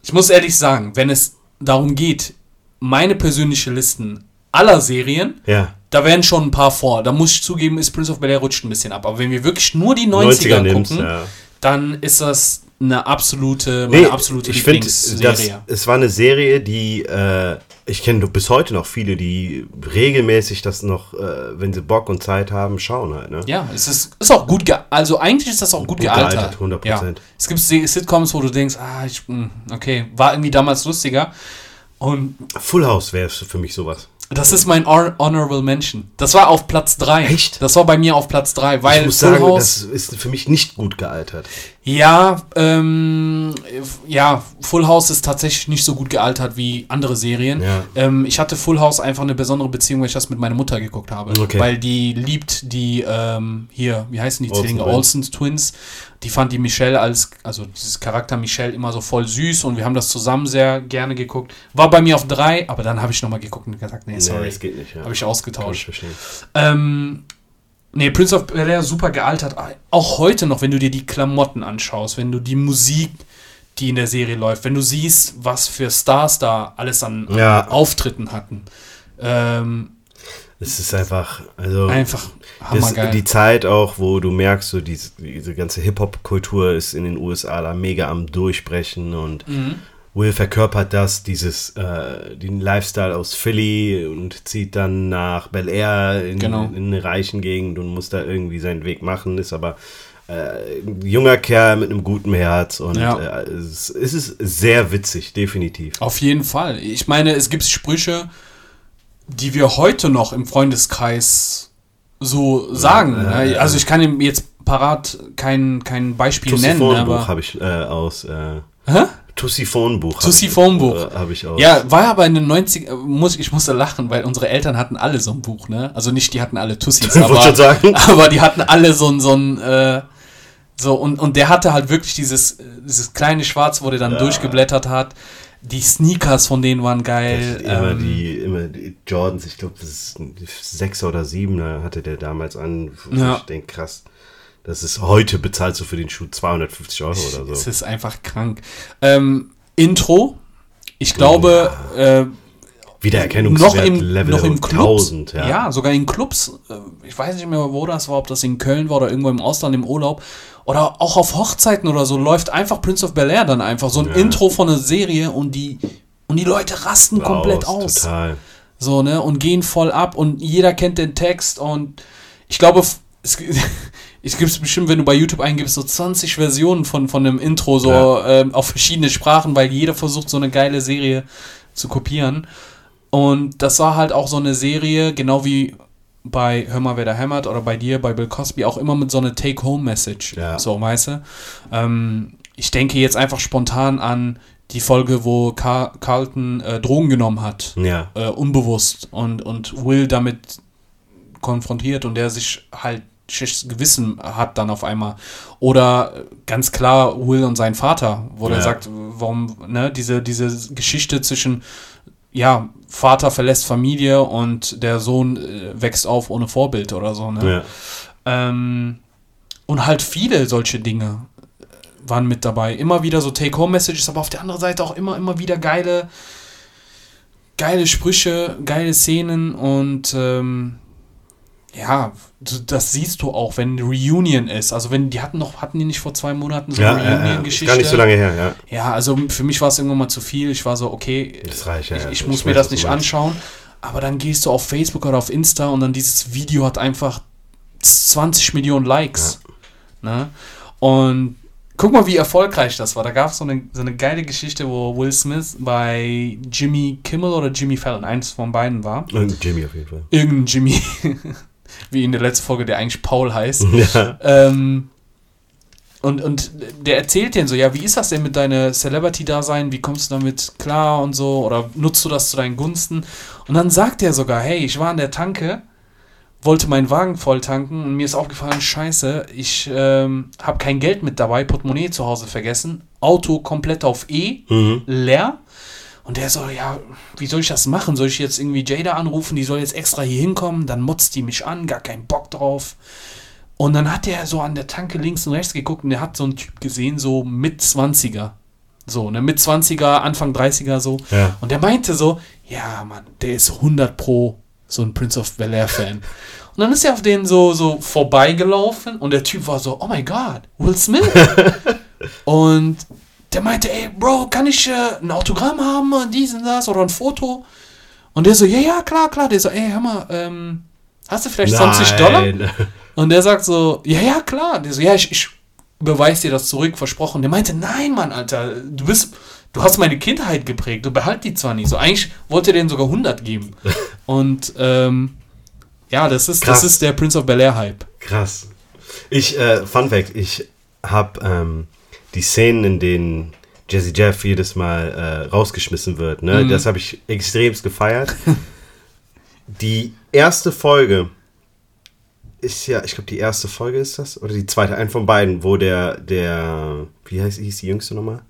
Ich muss ehrlich sagen, wenn es darum geht, meine persönliche Listen aller Serien, Ja. da wären schon ein paar vor. Da muss ich zugeben, ist Prince of Bel Air rutscht ein bisschen ab. Aber wenn wir wirklich nur die 90er, 90er nimmst, gucken, ja. dann ist das eine absolute, meine Nee, absolute ich finde, es war eine Serie, die, äh, ich kenne bis heute noch viele, die regelmäßig das noch, äh, wenn sie Bock und Zeit haben, schauen halt, ne? Ja, es ist, ist auch gut, also eigentlich ist das auch gut, Gut gealtert. gealtert, 100%. Ja. Es gibt Sitcoms, wo du denkst, ah, ich, mh, okay, war irgendwie damals lustiger. Und Full House wäre für mich sowas. Das ist mein Hon- Honorable Mention. Das war auf Platz 3. Echt? Das war bei mir auf Platz 3, weil ich muss Full sagen, House, das ist für mich nicht gut gealtert. ja, ähm, ja, Full House ist tatsächlich nicht so gut gealtert wie andere Serien. Ja. Ähm, ich hatte Full House einfach eine besondere Beziehung, weil ich das mit meiner Mutter geguckt habe. Okay. Weil die liebt die, ähm, hier, wie heißen die Olsen Zwillinge? Olsen Twins. Die fand die Michelle als, also dieses Charakter Michelle immer so voll süß und wir haben das zusammen sehr gerne geguckt. War bei mir auf drei, aber dann habe ich nochmal geguckt und gesagt, nee, sorry. Nee, das geht nicht. Ja. Habe ich Kann ich ausgetauscht. verstehen. Ähm, nee, Prince of Bel Air super gealtert. Auch heute noch, wenn du dir die Klamotten anschaust, wenn du die Musik, die in der Serie läuft, wenn du siehst, was für Stars da alles an, Ja. an Auftritten hatten. Ähm, Es ist einfach, also einfach hammergeil. die Zeit auch, wo du merkst, so diese, diese ganze Hip-Hop-Kultur ist in den USA da mega am Durchbrechen und Mhm. Will verkörpert das, dieses, äh, den Lifestyle aus Philly und zieht dann nach Bel Air in, Genau. in eine reichen Gegend und muss da irgendwie seinen Weg machen, ist aber äh, ein junger Kerl mit einem guten Herz und Ja. äh, es, es ist sehr witzig, definitiv. Auf jeden Fall. Ich meine, es gibt Sprüche, die wir heute noch im Freundeskreis so sagen. Ja, ne? ja. Also ich kann ihm jetzt parat kein, kein Beispiel nennen, Tussiphonbuch aber. habe ich äh, aus äh, Hä? Tussiphon-Buch. Tussiphon-Buch. Habe hab ich auch. Ja, war aber in den 90 muss ich musste lachen, weil unsere Eltern hatten alle so ein Buch, ne? Also nicht die hatten alle Tussis, aber, aber die hatten alle so ein so ein äh, so und und der hatte halt wirklich dieses dieses kleine Schwarz, wo der dann durchgeblättert hat. Die Sneakers von denen waren geil. Immer, ähm, die, immer die Jordans, ich glaube, das ist ein Sechser oder Siebener hatte der damals an. Ja. Ich denke, krass. Das ist heute bezahlst du für den Schuh 250 Euro oder so. ist einfach krank. Ähm, Intro. Ich glaube, äh, noch Wiedererkennungswert im, Level noch im Clubs. 1000, ja. ja. sogar in Clubs. äh, Ich weiß nicht mehr, wo das war, ob das in Köln war oder irgendwo im Ausland im Urlaub. Oder auch auf Hochzeiten oder so läuft einfach Prince of Bel Air dann einfach. So ein Ja. Intro von einer Serie und die, und die Leute rasten komplett aus. Total. So, ne? Und gehen voll ab und jeder kennt den Text und ich glaube, es, es gibt bestimmt, wenn du bei YouTube eingibst, so 20 Versionen von, von einem Intro, so Ja. ähm, auf verschiedene Sprachen, weil jeder versucht, so eine geile Serie zu kopieren. Und das war halt auch so eine Serie, genau wie bei Hör mal, wer da hämmert oder bei dir, bei Bill Cosby, auch immer mit so einer Take-Home-Message. Ja. So, weißt du? Ähm, ich denke jetzt einfach spontan an die Folge, wo Car Carlton äh, Drogen genommen hat Ja. äh, unbewusst und, und Will damit konfrontiert und der sich halt schlechtes Gewissen hat dann auf einmal. Oder äh, ganz klar Will und sein Vater, wo Ja. der sagt, warum, ne, diese, diese Geschichte zwischen, ja, Vater verlässt Familie und der Sohn äh, wächst auf ohne Vorbild oder so, ne? ja. Ähm, und halt viele solche Dinge waren mit dabei. Immer wieder so Take-Home-Messages, aber auf der anderen Seite auch immer, immer wieder geile, geile Sprüche, geile Szenen und ähm, ja, das siehst du auch, wenn Reunion ist. Also wenn die hatten noch, hatten die nicht vor zwei Monaten so Ja, eine ja, ja. Reunion-Geschichte? gar nicht so lange her, ja. Ja, also für mich war es irgendwann mal zu viel. Ich war so, okay, Das reicht, ja, ich, ja. ich muss mir das nicht anschauen. Aber dann gehst du auf Facebook oder auf Insta und dann dieses Video hat einfach 20 Millionen Likes. Ne? Und guck mal, wie erfolgreich das war. Da gab es so eine, so eine geile Geschichte, wo Will Smith bei Jimmy Kimmel oder Jimmy Fallon, eins von beiden war. Und Jimmy auf jeden Fall. Irgendein Jimmy, wie in der letzten Folge, der eigentlich Paul heißt. Ja. Ähm, und, und der erzählt denen so, ja, wie ist das denn mit deiner Celebrity-Dasein? Wie kommst du damit klar und so? Oder nutzt du das zu deinen Gunsten? Und dann sagt er sogar, hey, ich war an der Tanke, wollte meinen Wagen voll tanken und mir ist aufgefallen, scheiße, ich ähm, habe kein Geld mit dabei, Portemonnaie zu Hause vergessen, Auto komplett auf E, Mhm. leer. Und der so, ja, wie soll ich das machen? Soll ich jetzt irgendwie Jada anrufen? Die soll jetzt extra hier hinkommen? Dann motzt die mich an, gar keinen Bock drauf. Und dann hat der so an der Tanke links und rechts geguckt und der hat so einen Typ gesehen, so mit 20er. So, ne, mit 20er, Anfang 30er so. Ja. Und der meinte so, ja, Mann, der ist 100 pro so ein Prince of Bel-Air-Fan. Und dann ist er auf den so, so vorbeigelaufen und der Typ war so, oh my God, Will Smith. und der meinte, ey, Bro, kann ich äh, ein Autogramm haben, und dies und das oder ein Foto? Und der so, ja, ja, klar, klar. Der so, ey, hör mal, ähm, hast du vielleicht 20 Dollar? Nein. Und der sagt so, ja, ja, klar. Der so, ja, ich, ich beweise dir das zurück, versprochen. Der meinte, nein, Mann, Alter, du bist, du hast meine Kindheit geprägt, du behalt die zwar nicht. So, eigentlich wollte er denen sogar 100 geben. Und, ähm, ja, das ist, Krass. das ist der Prince of Bel-Air-Hype. Krass. Ich, äh, Fun Fact, ich habe ähm, die Szenen, in denen Jazzy Jeff jedes Mal äh, rausgeschmissen wird, ne, Mhm. das habe ich extremst gefeiert. die erste Folge ist ja, ich glaube, die erste Folge ist das, oder die zweite, ein von beiden, wo der, der, wie heißt, hieß die jüngste nochmal?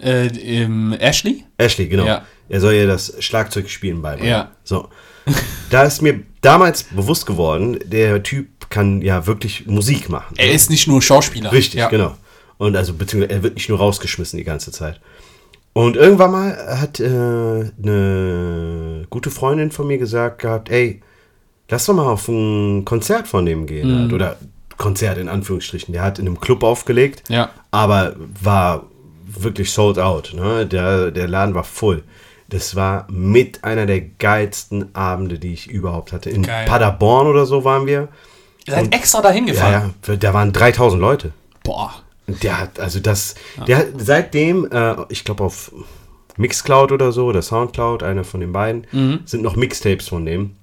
Äh, ähm, Ashley? Ashley, genau. Ja. Er soll ja das Schlagzeugspielen beibringen. Ja. So. Da ist mir damals bewusst geworden, der Typ kann ja wirklich Musik machen. Er ist nicht nur Schauspieler. Richtig, ja. genau. Und also, beziehungsweise er wird nicht nur rausgeschmissen die ganze Zeit. Und irgendwann mal hat äh, eine gute Freundin von mir gesagt gehabt, ey, lass doch mal auf ein Konzert von dem gehen. Mhm. Halt. Oder Konzert in Anführungsstrichen. Der hat in einem Club aufgelegt, Ja. aber war wirklich sold out. Ne? Der, der Laden war voll. Das war mit einer der geilsten Abende, die ich überhaupt hatte. In Geil. Paderborn oder so waren wir. Ihr seid extra dahin Ja, gefahren. ja, da waren 3000 Leute. Boah. Der hat, also das, der hat seitdem, äh, ich glaube auf Mixcloud oder so, oder Soundcloud, einer von den beiden, Mhm. sind noch Mixtapes von dem.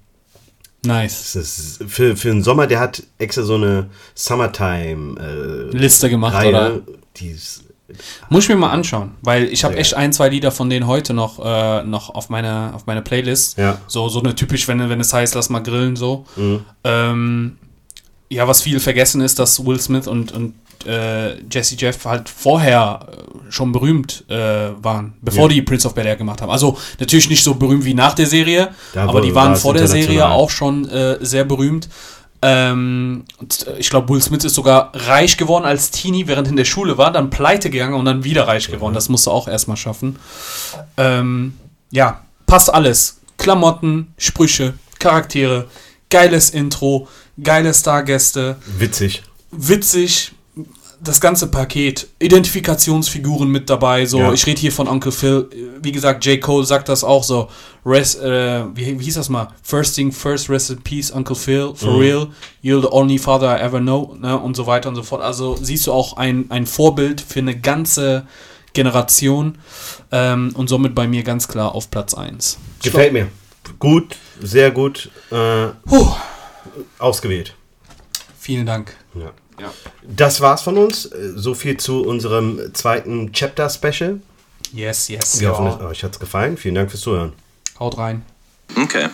Nice. Für, für den Sommer, der hat extra so eine Summertime äh, Liste gemacht, Reihe, oder? ist Muss ich mir mal anschauen, weil ich habe echt ein, zwei Lieder von denen heute noch, äh, noch auf meine, auf meine Playlist. Ja. So, so eine typisch, wenn, wenn es heißt, lass mal grillen, so. Ähm, ja, was viel vergessen ist, dass Will Smith und, und äh, Jesse Jeff halt vorher äh, schon berühmt äh, waren, bevor Ja. die Prince of Bel Air gemacht haben. Also natürlich nicht so berühmt wie nach der Serie, Da aber war- die war waren es vor der Serie auch schon äh, sehr berühmt. Ähm, und, äh, ich glaube, Will Smith ist sogar reich geworden als Teenie, während er in der Schule war, dann pleite gegangen und dann wieder reich geworden. Das musst du auch erstmal schaffen. Ähm, ja, passt alles. Klamotten, Sprüche, Charaktere, geiles Intro, geile Stargäste, Witzig. witzig, das ganze Paket, Identifikationsfiguren mit dabei, so, Ja. ich rede hier von Uncle Phil, wie gesagt, J. Cole sagt das auch so, rest, äh, wie, wie hieß das mal, first thing first, rest in peace, Uncle Phil, for Mhm. real, you're the only father I ever know, ne, und so weiter und so fort, also siehst du auch ein, ein Vorbild für eine ganze Generation. Ähm, und somit bei mir ganz klar auf Platz 1. Gefällt mir. Gut, sehr gut äh, ausgewählt. Vielen Dank. Ja. Ja. Das war's von uns. So viel zu unserem zweiten Chapter-Special. Yes, yes. Wir hoffen, Ja. es- euch hat's gefallen. Vielen Dank fürs Zuhören. Haut rein. Okay.